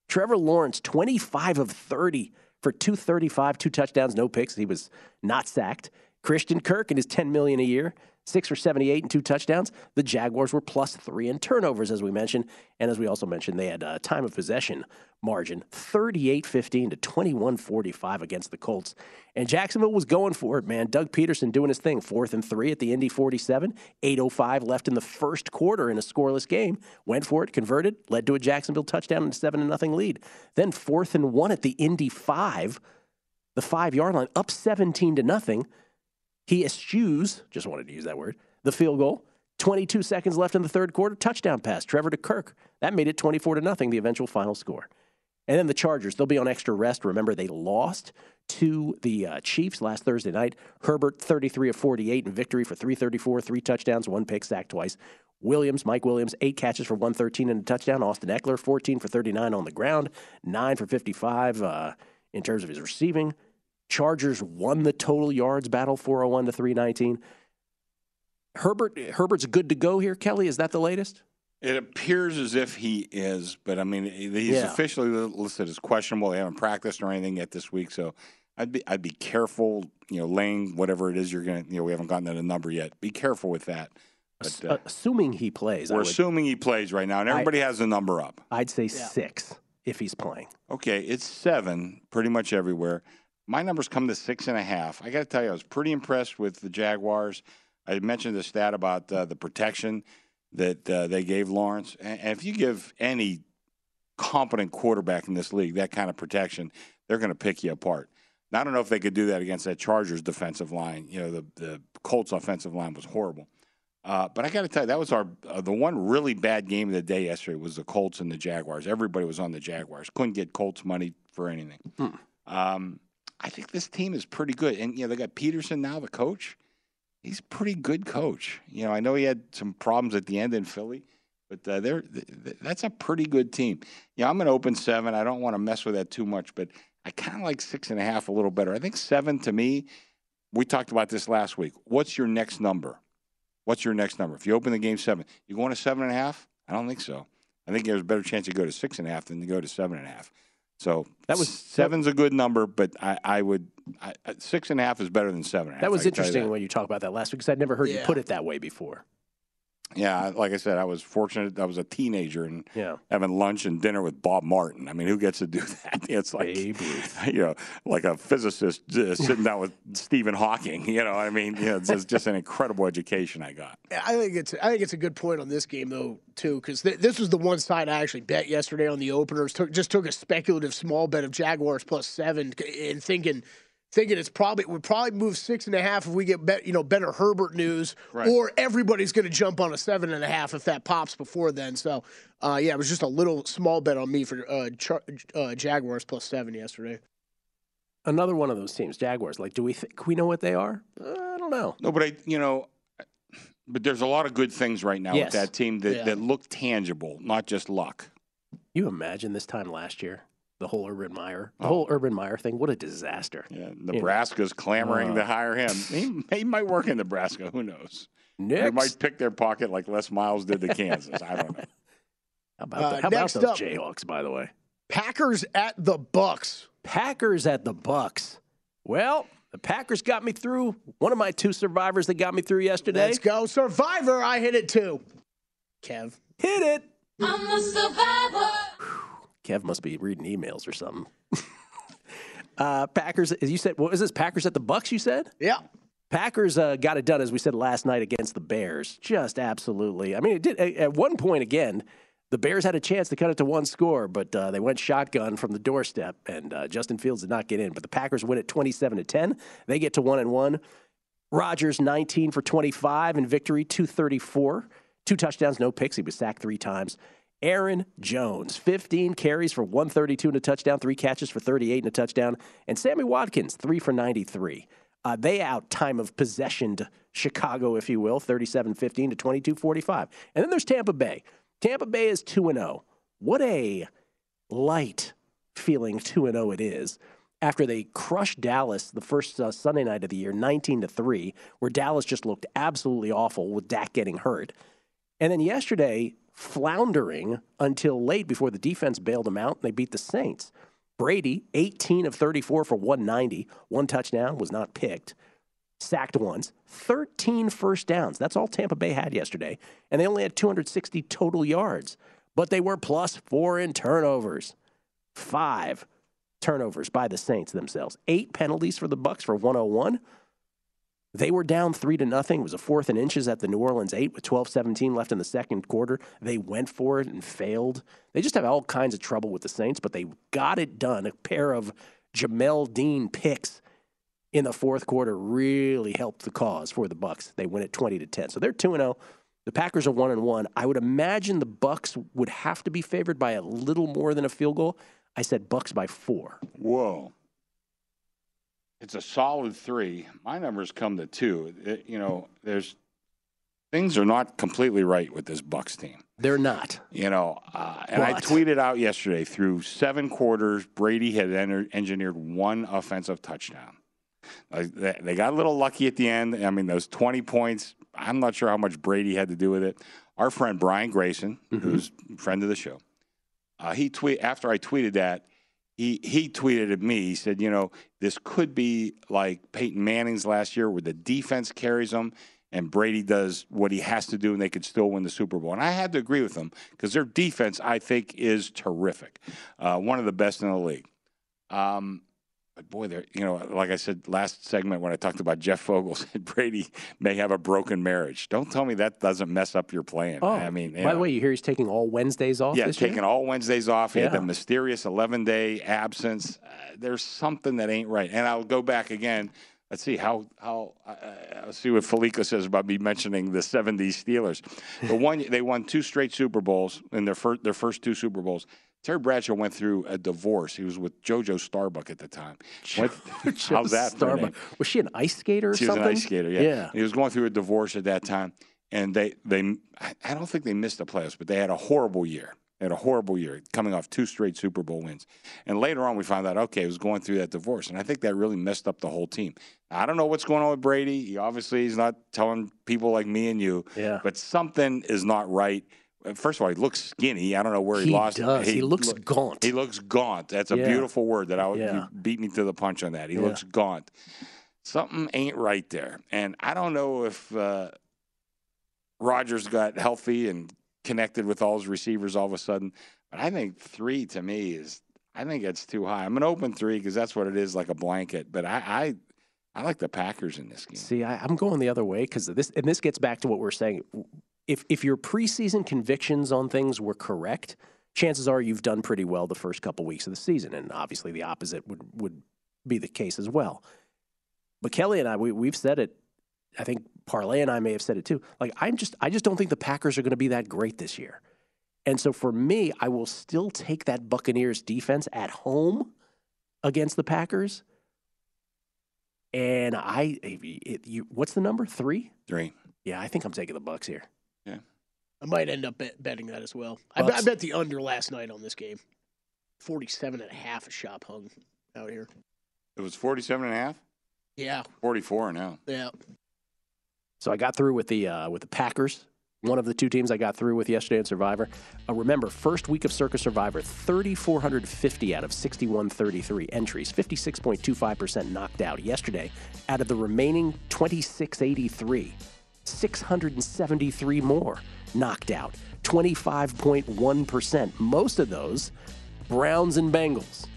Trevor Lawrence, 25 of 30 for 235, two touchdowns, no picks. He was not sacked. Christian Kirk and his 10 million a year, six for 78 and two touchdowns. The Jaguars were plus three in turnovers, as we mentioned. And as we also mentioned, they had a time of possession margin 38 15 to 21 45 against the Colts. And Jacksonville was going for it, man. Doug Pederson doing his thing, fourth and three at the Indy 47, 805 left in the first quarter in a scoreless game. Went for it, converted, led to a Jacksonville touchdown and a 7 to nothing lead. Then fourth and one at the Indy 5, the five yard line, up 17 to nothing. He eschews, just wanted to use that word, the field goal. 22 seconds left in the third quarter, touchdown pass, Trevor to Kirk. That made it 24 to nothing, the eventual final score. And then the Chargers, they'll be on extra rest. Remember, they lost to the uh, Chiefs last Thursday night. Herbert, 33 of 48 in victory for 334, three touchdowns, one pick, sack twice. Williams, Mike Williams, eight catches for 113 and a touchdown. Austin Ekeler, 14 for 39 on the ground, nine for 55 uh, in terms of his receiving. Chargers won the total yards battle, 401 to 319. Herbert, Herbert's good to go here. Kelly, is that the latest?
It appears as if he is, but I mean, he's
Yeah.
officially listed as questionable. They haven't practiced or anything yet this week, so I'd be I'd be careful. You know, laying whatever it is you're gonna. You know, we haven't gotten that the number yet. Be careful with that. But, uh,
Assuming he plays,
we're
would-
assuming he plays right now, and
I-
everybody has the number up.
I'd say six if he's playing.
Okay, it's seven pretty much everywhere. My numbers come to six and a half. I got to tell you, I was pretty impressed with the Jaguars. I mentioned the stat about uh, the protection that uh, they gave Lawrence. And, if you give any competent quarterback in this league that kind of protection, they're going to pick you apart. Now, I don't know if they could do that against that Chargers defensive line. You know, the, the Colts offensive line was horrible. Uh, but I got to tell you, that was our uh, the one really bad game of the day yesterday was the Colts and the Jaguars. Everybody was on the Jaguars. Couldn't get Colts money for anything. Um, I think this team is pretty good, and you know they got Pederson now, the coach. He's a pretty good coach. You know, I know he had some problems at the end in Philly, but uh, they're th- th- that's a pretty good team. Yeah, I'm going to open seven. I don't want to mess with that too much, but I kind of like six and a half a little better. I think seven to me. We talked about this last week. What's your next number? What's your next number? If you open the game seven, you going to seven and a half? I don't think so. I think there's a better chance to go to six and a half than to go to seven and a half. So
That was-
seven's a good number, but I, I would I, I- six and a half is better than seven and a half.
That was
I you
interesting
that.
when you talked about that last week because I'd never heard you put it that way before.
Yeah, like I said, I was fortunate. I was a teenager and
Yeah.
having lunch and dinner with Bob Martin. I mean, who gets to do that? It's like
Babe Ruth.
you know, like a physicist uh, sitting down with Stephen Hawking. You know, I mean, you know, it's just, just an incredible education I got.
I think it's I think it's a good point on this game though too because th- this was the one side I actually bet yesterday on the openers. Took just took a speculative small bet of Jaguars plus seven and thinking thinking it's probably would probably move six and a half if we get bet, you know better Herbert news
Right.
or everybody's going to jump on a seven and a half if that pops before then. So uh, yeah, it was just a little small bet on me for uh, Char- uh, Jaguars plus seven yesterday.
Another one of those teams, Jaguars. Like, do we think we know what they are? Uh, I don't know.
No, but I, you know, but there's a lot of good things right now
Yes.
with that team that,
Yeah.
that look tangible, not just luck.
You imagine this time last year, the whole Urban Meyer, the
Oh.
whole Urban Meyer thing. What a disaster!
Yeah, Nebraska's clamoring
Uh.
to hire him. He, he might work in Nebraska. Who knows? They might pick their pocket like Les Miles did to Kansas. I don't know.
how about,
Uh,
the, how about
next
those
up-
Jayhawks? By the way,
Packers at the Bucks.
Packers at the Bucks. Well, the Packers got me through. One of my two survivors that got me through yesterday.
Let's go Survivor. I hit it too. Kev.
Hit it.
I'm a survivor.
Kev must be reading emails or something. uh, Packers, as you said, what was this? Packers at the Bucks. You said.
Yeah.
Packers uh, got it done, as we said last night against the Bears. Just absolutely. I mean, it did at- one point again. The Bears had a chance to cut it to one score, but uh, they went shotgun from the doorstep, and uh, Justin Fields did not get in. But the Packers win at twenty-seven to ten. They get to one and one. Rodgers nineteen for twenty-five in victory, two thirty-four, two touchdowns, no picks. He was sacked three times. Aaron Jones, 15 carries for 132 and a touchdown, three catches for 38 and a touchdown. And Sammy Watkins, three for 93. Uh, they out time of possessioned Chicago, if you will, 37 15 to 22 45. And then there's Tampa Bay. Tampa Bay is 2 0. What a light feeling 2 0 it is after they crushed Dallas the first uh, Sunday night of the year, 19 to 3, where Dallas just looked absolutely awful with Dak getting hurt. And then yesterday, floundering until late before the defense bailed them out and they beat the Saints. Brady, 18 of 34 for 190, one touchdown, was not picked. Sacked once, 13 first downs. That's all Tampa Bay had yesterday. And they only had 260 total yards, but they were plus four in turnovers. Five turnovers by the Saints themselves. Eight penalties for the Bucks for 101. They were down three to nothing. It was a fourth and inches at the New Orleans eight with 12 17 left in the second quarter. They went for it and failed. They just have all kinds of trouble with the Saints, but they got it done. A pair of Jamel Dean picks in the fourth quarter really helped the cause for the Bucks. They win it 20 to 10. So they're 2 0. The Packers are 1 and 1. I would imagine the Bucks would have to be favored by a little more than a field goal. I said Bucks by 4.
Whoa. It's a solid three. My numbers come to two. It- you know, there's things are not completely right with this Bucks team.
They're not.
You know, uh, and I tweeted out yesterday through seven quarters, Brady had engineered one offensive touchdown. Like, they they got a little lucky at the end. I mean, those 20 points, I'm not sure how much Brady had to do with it. Our friend Brian Grayson, who's a friend of the show, uh, he tweet after I tweeted that, he he tweeted at me. He said, you know, this could be like Peyton Manning's last year, where the defense carries them and Brady does what he has to do, and they could still win the Super Bowl. And I had to agree with him because their defense, I think, is terrific, uh, one of the best in the league. Um, but boy, they're you know, like I said last segment when I talked about Jeff Fogle, said Brady may have a broken marriage. Don't tell me that doesn't mess up your plan.
Oh,
I mean,
by the way, you hear he's taking all Wednesdays off
Yeah, taking
year?
all Wednesdays off. He had the mysterious 11 day absence. Uh, there's something that ain't right. And I'll go back again. Let's see how how uh, I'll see what Fallica says about me mentioning the '70s Steelers. The one they won two straight Super Bowls in their first their first two Super Bowls. Terry Bradshaw went through a divorce. He was with JoJo Starbuck at the time. Went- how's that? for
Starbuck. Was she an ice skater or
She was
something?
an ice skater. Yeah.
Yeah.
He was going through a divorce at that time, and they they I- I don't think they missed the playoffs, but they had a horrible year. They had a horrible year, coming off two straight Super Bowl wins. And later on, we found out, okay, he was going through that divorce. And I think that really messed up the whole team. I don't know what's going on with Brady. He obviously he's not telling people like me and you,
Yeah.
but something is not right. First of all, he looks skinny. I don't know where he,
He
lost.
does. He looks gaunt.
He looks gaunt. That's a
Yeah.
beautiful word that I would
Yeah.
beat me to the punch on that. He
Yeah.
looks gaunt. Something ain't right there. And I don't know if uh, Rodgers got healthy and connected with all his receivers all of a sudden. But I think three to me is, I think it's too high. I'm an open three because that's what it is, like a blanket. But I, I, I like the Packers in this game.
See, I, I'm going the other way because this, and this gets back to what we're saying. If if your preseason convictions on things were correct, chances are you've done pretty well the first couple weeks of the season, and obviously the opposite would would be the case as well. But Kelly and I, we, we've said it. I think Parlay and I may have said it too. Like I'm just, I just don't think the Packers are going to be that great this year. And so for me, I will still take that Buccaneers defense at home against the Packers. And I, it, you, what's the number? Three?
Three.
Yeah, I think I'm taking the Bucks here.
Yeah.
I might end up bet, betting that as well. I, bet- I bet the under last night on this game. 47 and a half a shop hung out here.
It was 47 and a half?
Yeah.
44 now.
Yeah.
So I got through with the uh, with the Packers, one of the two teams I got through with yesterday in Survivor. Uh, remember, first week of Circa Survivor, 3,450 out of 6,133 entries, 56.25% knocked out. Yesterday, out of the remaining 2,683, 673 more knocked out, 25.1%. Most of those, Browns and Bengals.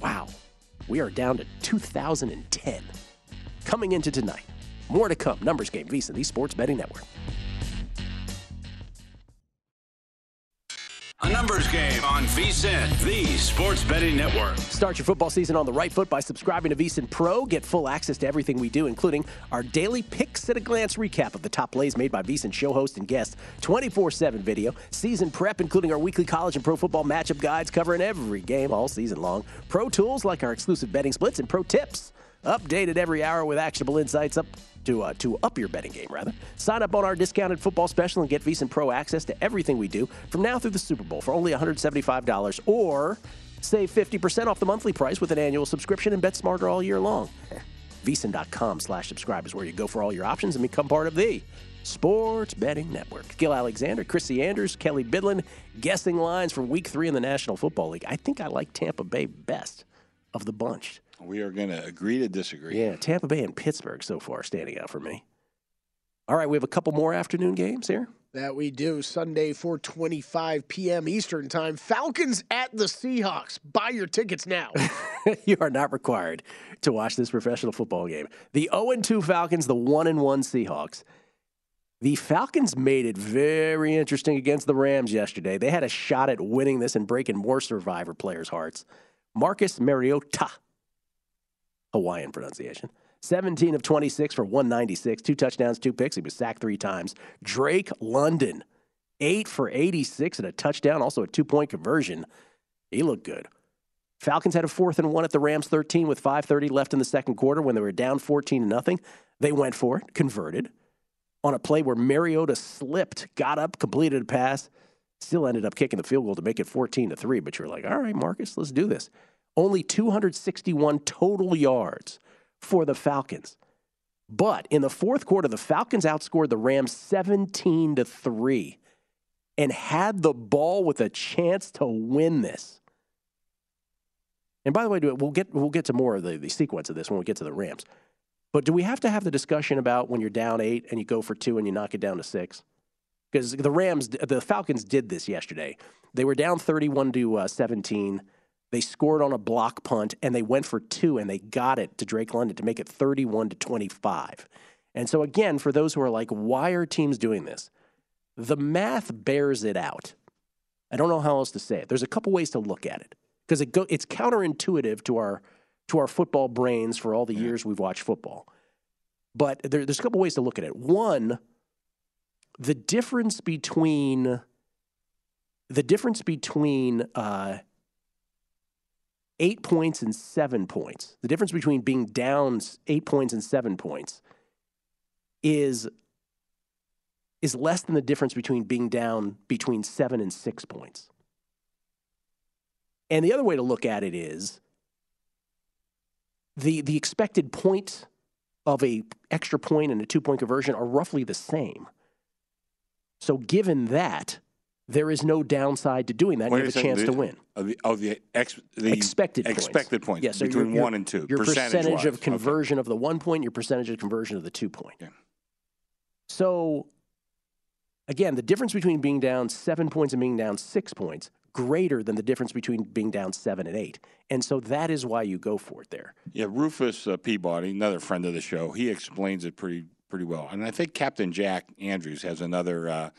Wow. We are down to 2010. Coming into tonight. More to come. Numbers game, VSIN, the Sports Betting Network.
A numbers game on VSIN, the Sports Betting Network.
Start your football season on the right foot by subscribing to VSiN Pro. Get full access to everything we do, including our daily picks at a glance recap of the top plays made by VSiN show host and guests, 24 7 video, season prep, including our weekly college and pro football matchup guides covering every game all season long, pro tools like our exclusive betting splits, and pro tips. Updated every hour with actionable insights up to uh, to up your betting game, rather. Sign up on our discounted football special and get VSiN Pro access to everything we do from now through the Super Bowl for only $175 or save 50% off the monthly price with an annual subscription and bet smarter all year long. VSiN.com slash subscribe is where you go for all your options and become part of the Sports Betting Network. Gill Alexander, Chrissy Andrews, Kelly Bydlon, guessing lines for week three in the National Football League. I think I like Tampa Bay best of the bunch.
We are going to agree to disagree.
Yeah, Tampa Bay and Pittsburgh so far standing out for me. All right, we have a couple more afternoon games here.
That we do. Sunday, 425 p.m. Eastern Time. Falcons at the Seahawks. Buy your tickets now.
you are not required to watch this professional football game. The 0 2 Falcons, the 1 1 Seahawks. The Falcons made it very interesting against the Rams yesterday. They had a shot at winning this and breaking more survivor players' hearts. Marcus Mariota, Hawaiian pronunciation. 17 of 26 for 196, two touchdowns, two picks. He was sacked three times. Drake London, 8 for 86 and a touchdown, also a two point conversion. He looked good. Falcons had a fourth and one at the Rams 13 with 5:30 left in the second quarter when they were down 14 to nothing. They went for it, converted on a play where Mariota slipped, got up, completed a pass, still ended up kicking the field goal to make it 14 to 3, but you're like, "All right, Marcus, let's do this." Only 261 total yards for the Falcons. But in the fourth quarter, the Falcons outscored the Rams 17 to 3 and had the ball with a chance to win this. And by the way, we'll get we'll get to more of the, the sequence of this when we get to the Rams. But do we have to have the discussion about when you're down eight and you go for two and you knock it down to six? Because the Rams, the Falcons did this yesterday. They were down 31 to uh, 17. They scored on a block punt and they went for two and they got it to Drake London to make it 31 to 25. And so again, for those who are like, why are teams doing this? The math bears it out. I don't know how else to say it. There's a couple ways to look at it because it go, it's counterintuitive to our to our football brains for all the years we've watched football. But there, there's a couple ways to look at it. One, the difference between the difference between uh, eight points and seven points, the difference between being down eight points and seven points, is is less than the difference between being down between seven and six points. And the other way to look at it is the the expected point of a extra point and a two point conversion are roughly the same. So given that, there is no downside to doing that.
Wait
you have a chance
the-
to win.
Of the, of the, ex, the
expected points.
expected points
Yeah, so
between
your- your-
one and two.
Your percentage
percentage-wise.
of conversion of the one point, your percentage of conversion of the two point. So, again, the difference between being down seven points and being down six points greater than the difference between being down seven and eight, and so that is why you go for it there.
Yeah, Rufus uh, Peabody, another friend of the show, he explains it pretty pretty well, and I think Captain Jack Andrews has another uh,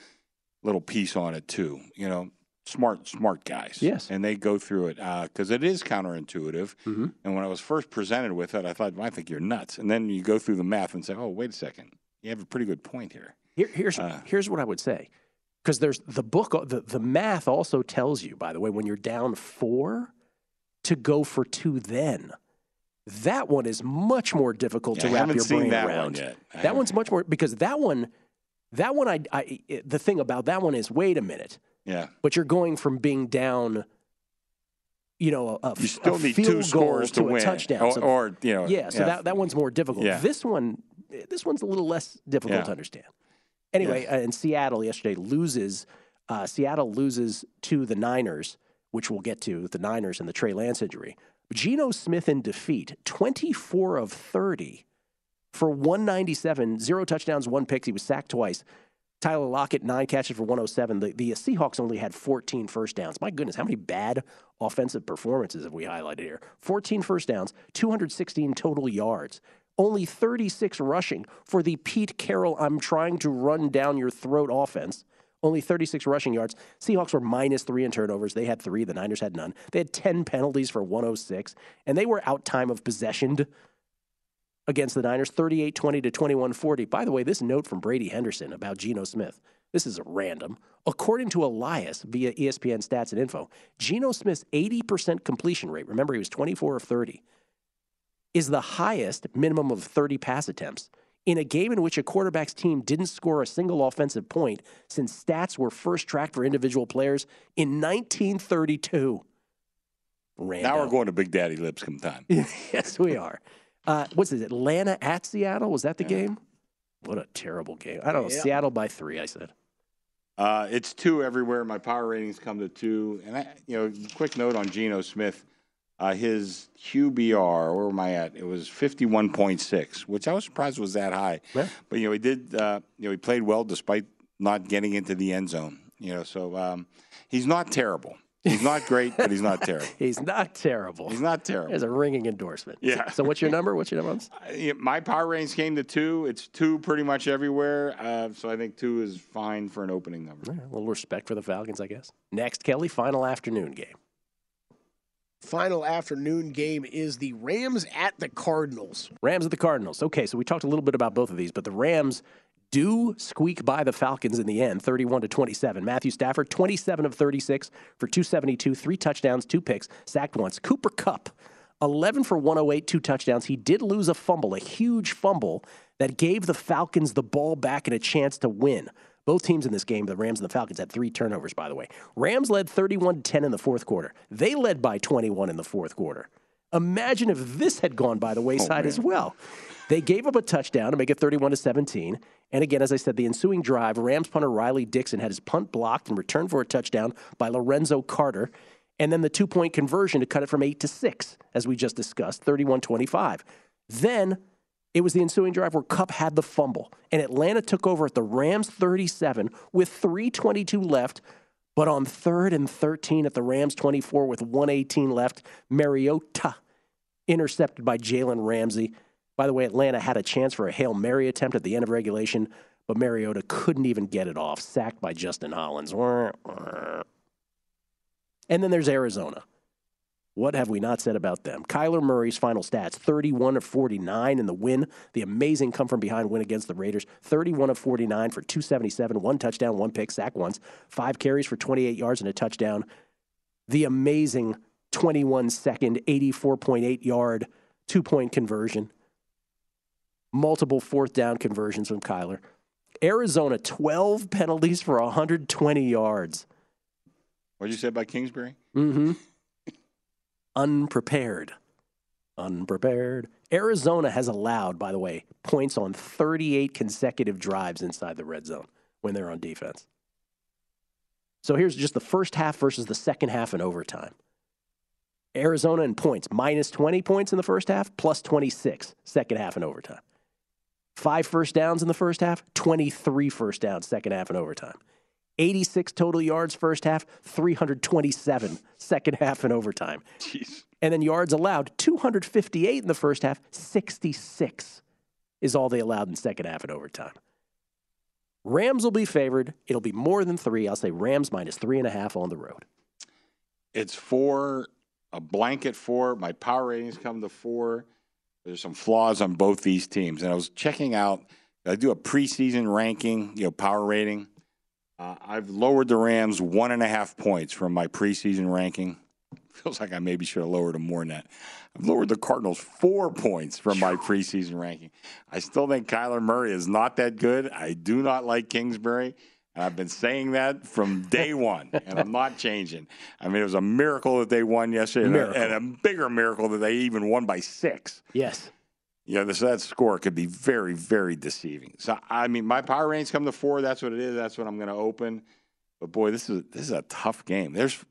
little piece on it too. You know, smart smart guys.
Yes.
and they go through it because it is counterintuitive.
Mm-hmm.
And when I was first presented with it, I thought, well, I think you're nuts. And then you go through the math and say, oh, wait a second, you have a pretty good point here.
Here, here's
Uh.
here's what I would say, because there's the book, the the math also tells you, by the way, when you're down four, to go for two. Then that one is much more difficult
Yeah,
to
I
wrap
haven't
your
seen
brain
that one
around. That one's much more because that one, that one, I, I the thing about that one is, wait a minute,
Yeah.
but you're going from being down. You know, a, a-
You still
a
need
field
two scores to
a
win.
touchdown,
Or-
So-
or, you know,
yeah. So
yeah.
that that one's more difficult.
Yeah.
This one, this one's a little less difficult
Yeah.
to understand. Anyway, uh, in Seattle yesterday loses. Uh, Seattle loses to the Niners, which we'll get to the Niners and the Trey Lance injury. Geno Smith in defeat, 24 of 30 for 197, zero touchdowns, one pick. He was sacked twice. Tyler Lockett, nine catches for 107. The, the Seahawks only had 14 first downs. My goodness, how many bad offensive performances have we highlighted here? 14 first downs, 216 total yards, only 36 rushing for the Pete Carroll, I'm trying to run down your throat offense. Only 36 rushing yards. Seahawks were minus three in turnovers. They had three. The Niners had none. They had 10 penalties for 106, and they were out time of possession against the Niners, 38 20 to 21 40. By the way, this note from Brady Henderson about Geno Smith. This is a random. According to Elias via ESPN stats and info, Geno Smith's 80% completion rate, remember he was 24 of 30, is the highest minimum of 30 pass attempts in a game in which a quarterback's team didn't score a single offensive point since stats were first tracked for individual players in 1932. Random.
Now we're going to Big Daddy Lipscomb time.
yes, we are. Uh, what's it? Atlanta at Seattle? Was that the game? What a terrible game. I don't know.
Yeah.
Seattle by three, I said.
Uh, it's two everywhere. My power ratings come to two. And I, you know, quick note on Geno Smith. Uh, his QBR, where am I at? It was fifty-one point six, which I was surprised was that high. But you know, he did. Uh, you know, he played well despite not getting into the end zone. You know, so um, he's not terrible. He's not great, but he's not terrible.
He's not terrible.
He's not terrible.
There's a ringing endorsement.
Yeah.
So, so what's your number? What's your number? on this?
Yeah, my power range came to two. It's two pretty much everywhere. Uh, so I think two is fine for an opening number.
A little respect for the Falcons, I guess. Next, Kelly, final afternoon game.
Final afternoon game is the Rams at the Cardinals.
Rams at the Cardinals. Okay, so we talked a little bit about both of these, but the Rams do squeak by the Falcons in the end, 31 to 27. Matthew Stafford, 27 of 36 for 272, three touchdowns, two picks, sacked once. Cooper Kupp, 11 for 108, two touchdowns. He did lose a fumble, a huge fumble that gave the Falcons the ball back and a chance to win. Both teams in this game, the Rams and the Falcons, had three turnovers, by the way. Rams led 31 10 in the fourth quarter. They led by 21 in the fourth quarter. Imagine if this had gone by the oh, wayside as well. They gave up a touchdown to make it 31 to 17. And again, as I said, the ensuing drive, Rams punter Riley Dixon had his punt blocked and returned for a touchdown by Lorenzo Carter. And then the two point conversion to cut it from eight to six, as we just discussed, 31 25. Then it was the ensuing drive where Kupp had the fumble, and Atlanta took over at the Rams 37 with 322 left. But on third and 13 at the Rams 24 with 118 left, Mariota intercepted by Jalen Ramsey. By the way, Atlanta had a chance for a Hail Mary attempt at the end of regulation, but Mariota couldn't even get it off, sacked by Justin Hollins. And then there's Arizona. What have we not said about them? Kyler Murray's final stats 31 of 49 in the win. The amazing come from behind win against the Raiders. 31 of 49 for 277, one touchdown, one pick, sack once, five carries for 28 yards and a touchdown. The amazing 21 second, 84.8 yard two point conversion. Multiple fourth down conversions from Kyler. Arizona, 12 penalties for 120 yards.
What did you say about Kingsbury?
Mm-hmm. Unprepared. Unprepared. Arizona has allowed, by the way, points on 38 consecutive drives inside the red zone when they're on defense. So here's just the first half versus the second half in overtime. Arizona in points, minus 20 points in the first half, plus 26 second half in overtime. Five first downs in the first half, 23 first downs second half in overtime. 86 total yards first half, 327 second half in overtime.
Jeez.
And then yards allowed, 258 in the first half, 66 is all they allowed in second half in overtime. Rams will be favored. It'll be more than three. I'll say Rams minus three and a half on the road.
It's four, a blanket four. My power ratings come to four. There's some flaws on both these teams. And I was checking out, I do a preseason ranking, you know, power rating. Uh, I've lowered the Rams one and a half points from my preseason ranking. Feels like I maybe should have lowered them more than that. I've lowered the Cardinals four points from my preseason ranking. I still think Kyler Murray is not that good. I do not like Kingsbury. And I've been saying that from day one, and I'm not changing. I mean, it was a miracle that they won yesterday, and a, and a bigger miracle that they even won by six.
Yes.
Yeah, this that score could be very, very deceiving. So I mean, my power range come to four. That's what it is. That's what I'm going to open. But boy, this is this is a tough game. There's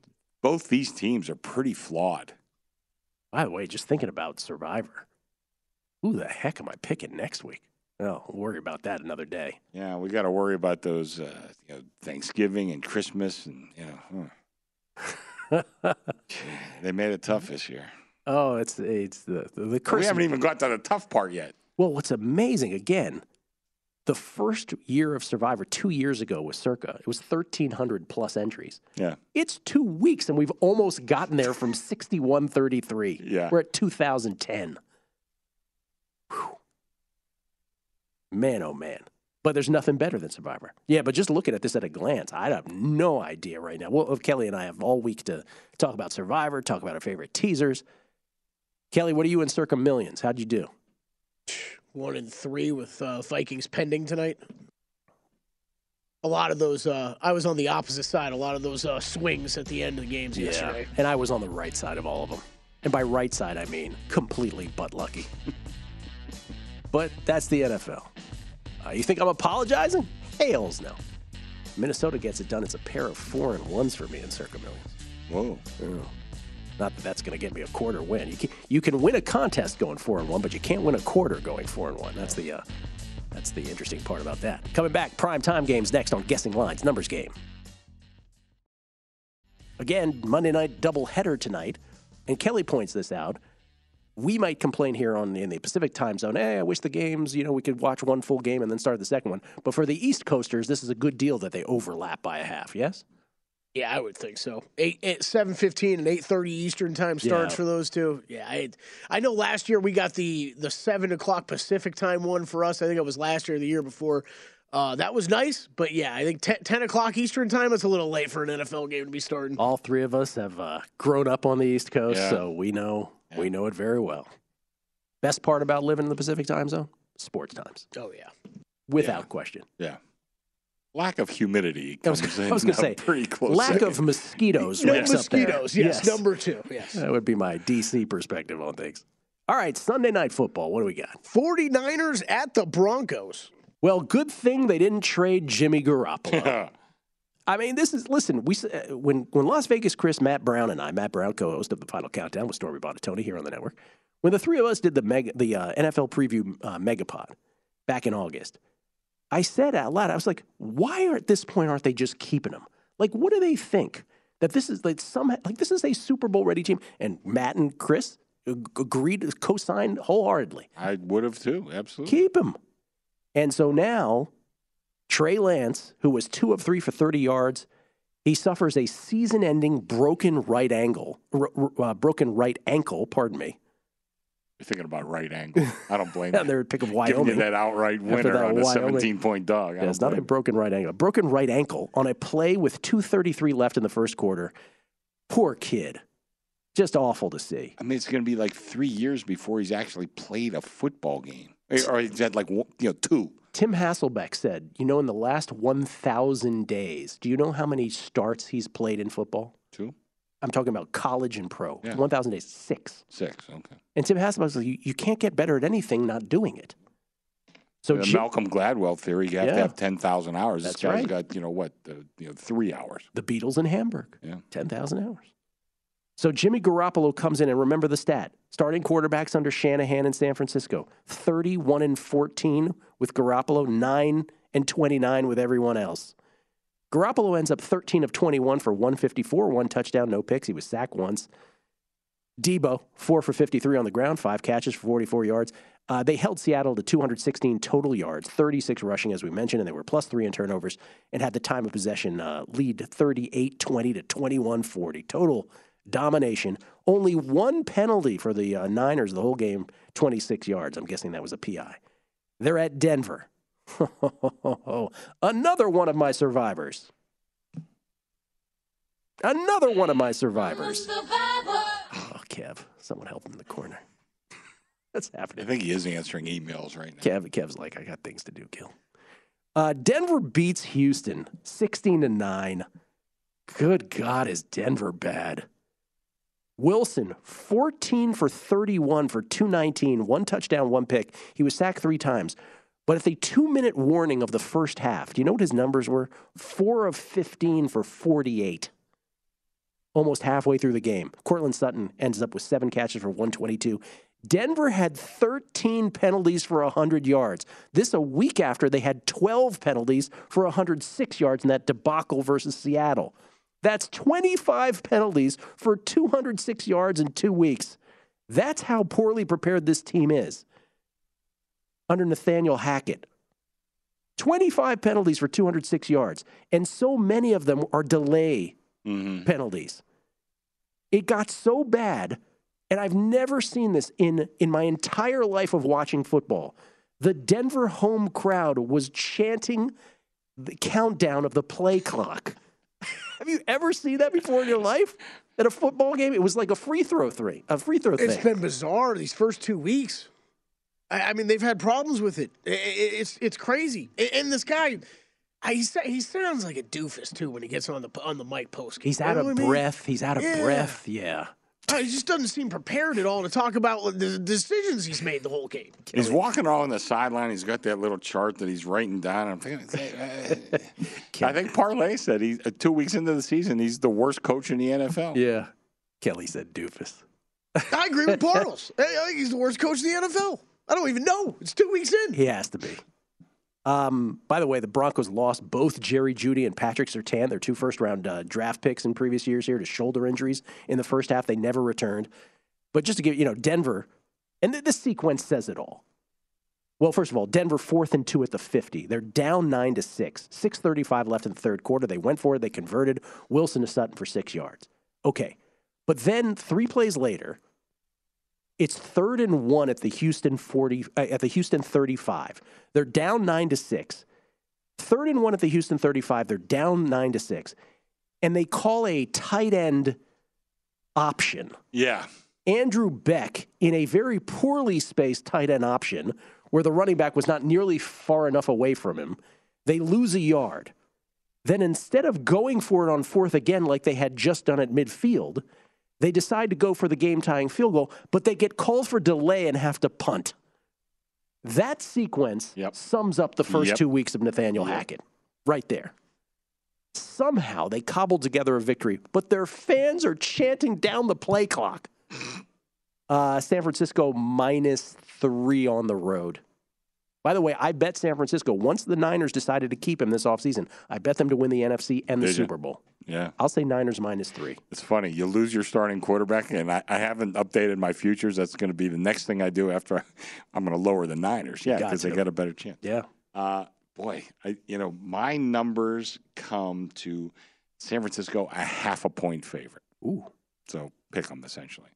both these teams are pretty flawed.
By the way, just thinking about Survivor, who the heck am I picking next week? Oh, we'll worry about that another day.
Yeah, we got to worry about those, uh, you know, Thanksgiving and Christmas, and you know, huh. they made it tough this year.
Oh, it's it's the the, the
We haven't even got to the tough part yet.
Well, what's amazing again, the first year of Survivor two years ago was Circa. It was thirteen hundred plus entries.
Yeah.
It's two weeks, and we've almost gotten there from sixty-one thirty-three.
Yeah.
we're at two thousand ten. Man, oh man. But there's nothing better than Survivor. Yeah, but just looking at this at a glance, I have no idea right now. Well, Kelly and I have all week to talk about Survivor, talk about our favorite teasers. Kelly, what are you in Circa Millions? How'd you do?
One and three with uh, Vikings pending tonight. A lot of those, uh, I was on the opposite side. A lot of those uh, swings at the end of the games yesterday.
And I was on the right side of all of them. And by right side, I mean completely butt lucky. but that's the NFL. Uh, you think I'm apologizing? Hails no. Minnesota gets it done. It's a pair of four and ones for me in Circa Millions.
Whoa.
Oh. Not that that's going to get me a quarter win. You can, you can win a contest going four and one, but you can't win a quarter going four and one. That's the uh, that's the interesting part about that. Coming back, prime time games next on Guessing Lines Numbers Game. Again, Monday night doubleheader tonight, and Kelly points this out. We might complain here on in the Pacific time zone. Hey, I wish the games, you know, we could watch one full game and then start the second one. But for the East Coasters, this is a good deal that they overlap by a half. Yes.
Yeah, I would think so. Eight, eight seven fifteen and eight thirty Eastern time starts
Yeah.
for those two. Yeah, I, I know. Last year we got the the seven o'clock Pacific time one for us. I think it was last year, or the year before. Uh, that was nice, but yeah, I think 10, 10 o'clock Eastern time. It's a little late for an NFL game to be starting.
All three of us have uh, grown up on the East Coast,
Yeah.
so we know we know it very well. Best part about living in the Pacific time zone? Sports times,
Oh yeah,
without question.
Yeah. Lack of humidity.
I was,
comes
I was going to say,
pretty close.
lack
second.
of mosquitoes.
No
ranks up there.
mosquitoes. Yes, number two. Yes.
That would be my DC perspective on things. All right, Sunday night football. What do we got?
49ers at the Broncos.
Well, good thing they didn't trade Jimmy Garoppolo. I mean, this is listen. We uh, when when Las Vegas Chris, Matt Brown, and I, Matt Brown, co-host of the Final Countdown with Stormy Buonantony here on the network, when the three of us did the mega, the uh, NFL preview uh, megapod back in August, I said out loud, I was like, "Why are at this point aren't they just keeping him? Like, what do they think that this is like some like this is a Super Bowl ready team?" And Matt and Chris ag- agreed, co-signed wholeheartedly.
I would have too. Absolutely.
Keep him. And so now, Trey Lance, who was two of three for 30 yards, he suffers a season ending broken right ankle, r- r- uh, broken right ankle, pardon me.
You're thinking about right angle. I don't blame you.
And they're pick of
Giving
Wyoming.
you that outright
After
winner
that
on a 17 point dog. I
Yeah,
don't
it's not a broken right ankle. A broken right ankle on a play with 2.33 left in the first quarter. Poor kid. Just awful to see.
I mean, it's going to be like three years before he's actually played a football game, eh, or he's had like you know two.
Tim Hasselbeck said, you know, in the last 1,000 days, do you know how many starts he's played in football?
Two.
I'm talking about college and pro.
Yeah.
1,000 days, six.
Six. Okay.
And Tim Hasselbeck said, you, you can't get better at anything not doing it. So
the
Jim-
Malcolm Gladwell theory, you have
Yeah.
to have ten thousand hours.
That's
this guy's
right.
got you know what, the, you know, three hours.
the Beatles in Hamburg,
Yeah.
10,000 hours. So Jimmy Garoppolo comes in and remember the stat. Starting quarterbacks under Shanahan in San Francisco, 31 and 14 with Garoppolo, 9 and 29 with everyone else. Garoppolo ends up 13 of 21 for 154, one touchdown, no picks. He was sacked once. Debo, 4 for 53 on the ground, 5 catches for 44 yards. Uh, they held Seattle to 216 total yards, 36 rushing, as we mentioned, and they were plus three in turnovers and had the time of possession uh, lead 38 20 to 21 40. Total domination. Only one penalty for the uh, Niners the whole game, 26 yards. I'm guessing that was a PI. They're at Denver. Another one of my survivors. Another one of my survivors. Oh, Kev, someone help him in the corner. That's happening.
I think he is answering emails right now.
Kev, Kev's like, I got things to do, Gil. Uh, Denver beats Houston 16 to 9. Good God, is Denver bad? Wilson, 14 for 31 for 219, one touchdown, one pick. He was sacked three times. But at the two minute warning of the first half, do you know what his numbers were? Four of 15 for 48 almost halfway through the game. Courtland Sutton ends up with seven catches for 122. Denver had 13 penalties for 100 yards. This a week after they had 12 penalties for 106 yards in that debacle versus Seattle. That's 25 penalties for 206 yards in two weeks. That's how poorly prepared this team is under Nathaniel Hackett. 25 penalties for 206 yards, and so many of them are delay mm-hmm. penalties. It got so bad, and I've never seen this in, in my entire life of watching football. The Denver home crowd was chanting the countdown of the play clock. Have you ever seen that before in your life? At a football game, it was like a free throw three, a free throw
It's
thing.
been bizarre these first two weeks. I, I mean, they've had problems with it. I- I- it's it's crazy. And- And this guy, I, he sa- he sounds like a doofus too when he gets on the on the mic post.
He's out of breath. He's out of
Yeah.
breath. Yeah.
He just doesn't seem prepared at all to talk about the decisions he's made the whole game.
He's walking along the sideline. He's got that little chart that he's writing down. I'm thinking, uh, I think Parlay said he's uh, two weeks into the season, he's the worst coach in the NFL.
Yeah. Kelly said doofus.
I agree with Parles. I I think he's the worst coach in the NFL. I don't even know. It's two weeks in.
He has to be. Um, by the way, the Broncos lost both Jerry Jeudy and Patrick Surtain, their two first round uh, draft picks in previous years here to shoulder injuries in the first half. They never returned. But just to give you know, Denver, and th- this sequence says it all. Well, first of all, Denver fourth and two at the 50. They're down nine to six. 635 left in the third quarter. They went for it. They converted Wilson to Sutton for six yards. Okay. But then three plays later, it's third and one at the Houston 40 uh, at the Houston 35. They're down 9 to 6. Third and one at the Houston 35. They're down 9 to 6. And they call a tight end option.
Yeah.
Andrew Beck in a very poorly spaced tight end option where the running back was not nearly far enough away from him. They lose a yard. Then instead of going for it on fourth again like they had just done at midfield, they decide to go for the game tying field goal, but they get called for delay and have to punt. That sequence sums up the first
Yep.
two weeks of Nathaniel Hackett right there. Somehow they cobbled together a victory, but their fans are chanting down the play clock. Uh, San Francisco minus three on the road. By the way, I bet San Francisco, once the Niners decided to keep him this offseason, I bet them to win the NFC and the
Did?
Super Bowl.
Yeah.
I'll say Niners minus three.
It's funny. You lose your starting quarterback, and I, I haven't updated my futures. That's going to be the next thing I do after I, I'm going to lower the Niners. Yeah, because they got a better chance.
Yeah.
Uh, boy, I, you know, my numbers come to San Francisco a half a point favorite.
Ooh.
So pick them essentially.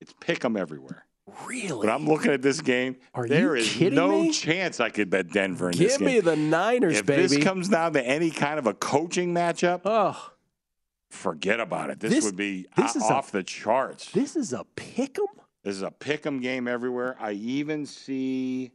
It's pick them everywhere.
Really?
But I'm looking at this game.
Are
There
you
is no
me?
chance I could bet Denver in this
Give me the Niners,
if
baby.
this comes down to any kind of a coaching matchup,
oh,
forget about it. This,
This-
would be
this
o-
is a-
off the charts.
this is a pick 'em?
This is a pick 'em game everywhere. I even see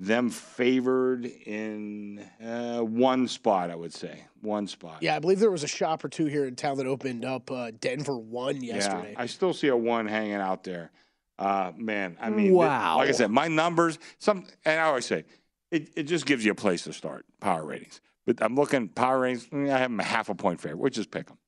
them favored in uh, one spot, I would say. One spot.
Yeah, I believe there was a shop or two here in town that opened up. Uh, Denver one yesterday.
Yeah, I still see a one hanging out there. Uh, man, I mean,
Wow.
like I said, my numbers, some, and I always say, it, it just gives you a place to start, power ratings. But I'm looking, power ratings, mm, I have them a half a point favorite. We'll just pick them.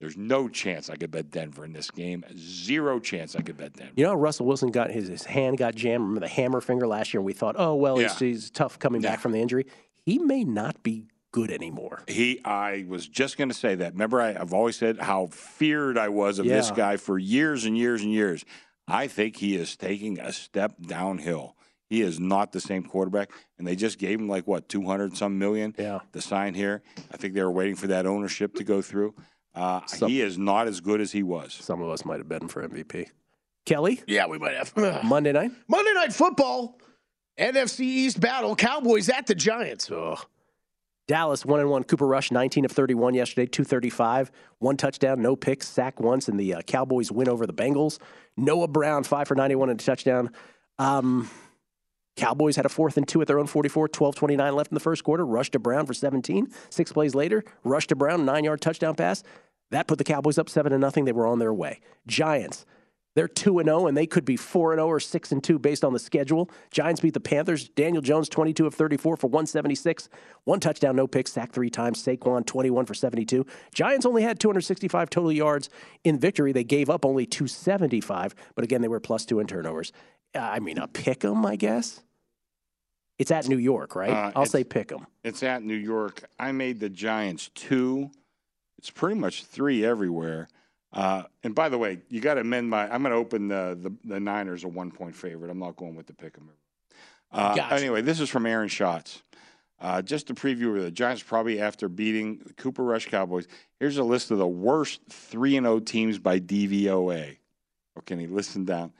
There's no chance I could bet Denver in this game. Zero chance I could bet Denver.
You know, Russell Wilson got his, his hand got jammed. Remember the hammer finger last year? We thought, oh well, he's,
Yeah.
he's tough coming back from the injury. He may not be good anymore.
He, I was just going to say that. Remember, I, I've always said how feared I was of this guy for years and years and years. I think he is taking a step downhill. He is not the same quarterback, and they just gave him like what two hundred some million
yeah.
to sign here. I think they were waiting for that ownership to go through. Uh, he is not as good as he was.
Some of us might have bet him for MVP. Kelly,
Yeah, we might have.
Monday night.
Monday Night Football, NFC East battle, Cowboys at the Giants.
Ugh. Dallas one and one. Cooper Rush nineteen of thirty one yesterday, two thirty five, one touchdown, no picks, sack once, and the uh, Cowboys win over the Bengals. Noah Brown five for ninety one and a touchdown. Um, Cowboys had a fourth and two at their own 44, 12 29 left in the first quarter. Rush to Brown for 17. Six plays later, rush to Brown, nine yard touchdown pass. That put the Cowboys up 7 to nothing. They were on their way. Giants, they're 2 and 0 and they could be 4 and 0 or 6 and 2 based on the schedule. Giants beat the Panthers. Daniel Jones 22 of 34 for 176, one touchdown, no picks, sacked 3 times. Saquon 21 for 72. Giants only had 265 total yards in victory. They gave up only 275, but again they were plus 2 in turnovers. Uh, I mean, a pick 'em, I guess. It's at New York, right?
Uh,
I'll say pick 'em.
It's at New York. I made the Giants two. It's pretty much three everywhere. Uh, and by the way, you got to amend my. I'm going to open the, the the Niners a one point favorite. I'm not going with the pick 'em. Uh,
Gotcha.
Anyway, this is from Aaron Schatz. Uh, just a preview of the Giants probably after beating the Cooper Rush Cowboys. Here's a list of the worst three and zero teams by DVOA. Okay, and he listened down.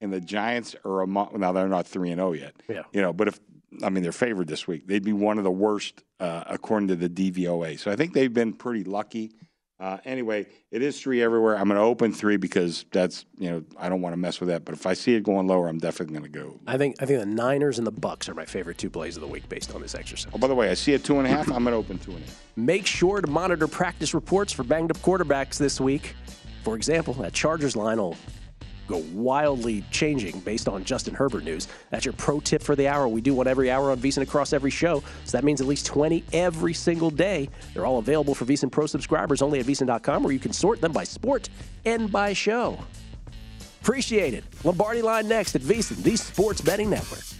And the Giants are among. Now they're not three and zero yet.
Yeah.
You know, but if I mean they're favored this week, they'd be one of the worst uh, according to the DVOA. So I think they've been pretty lucky. Uh, anyway, it is three everywhere. I'm going to open three because that's you know I don't want to mess with that. But if I see it going lower, I'm definitely going to go.
I think I think the Niners and the Bucks are my favorite two plays of the week based on this exercise.
Oh, by the way, I see a two and a half. I'm going to open two and a half.
Make sure to monitor practice reports for banged up quarterbacks this week. For example, that Chargers line will go wildly changing based on Justin Herbert news. That's your pro tip for the hour. We do one every hour on VSiN across every show, so that means at least 20 every single day. They're all available for VSiN Pro subscribers only at VSiN.com, where you can sort them by sport and by show. Appreciate it. Lombardi line next at VSiN, the Sports Betting Network.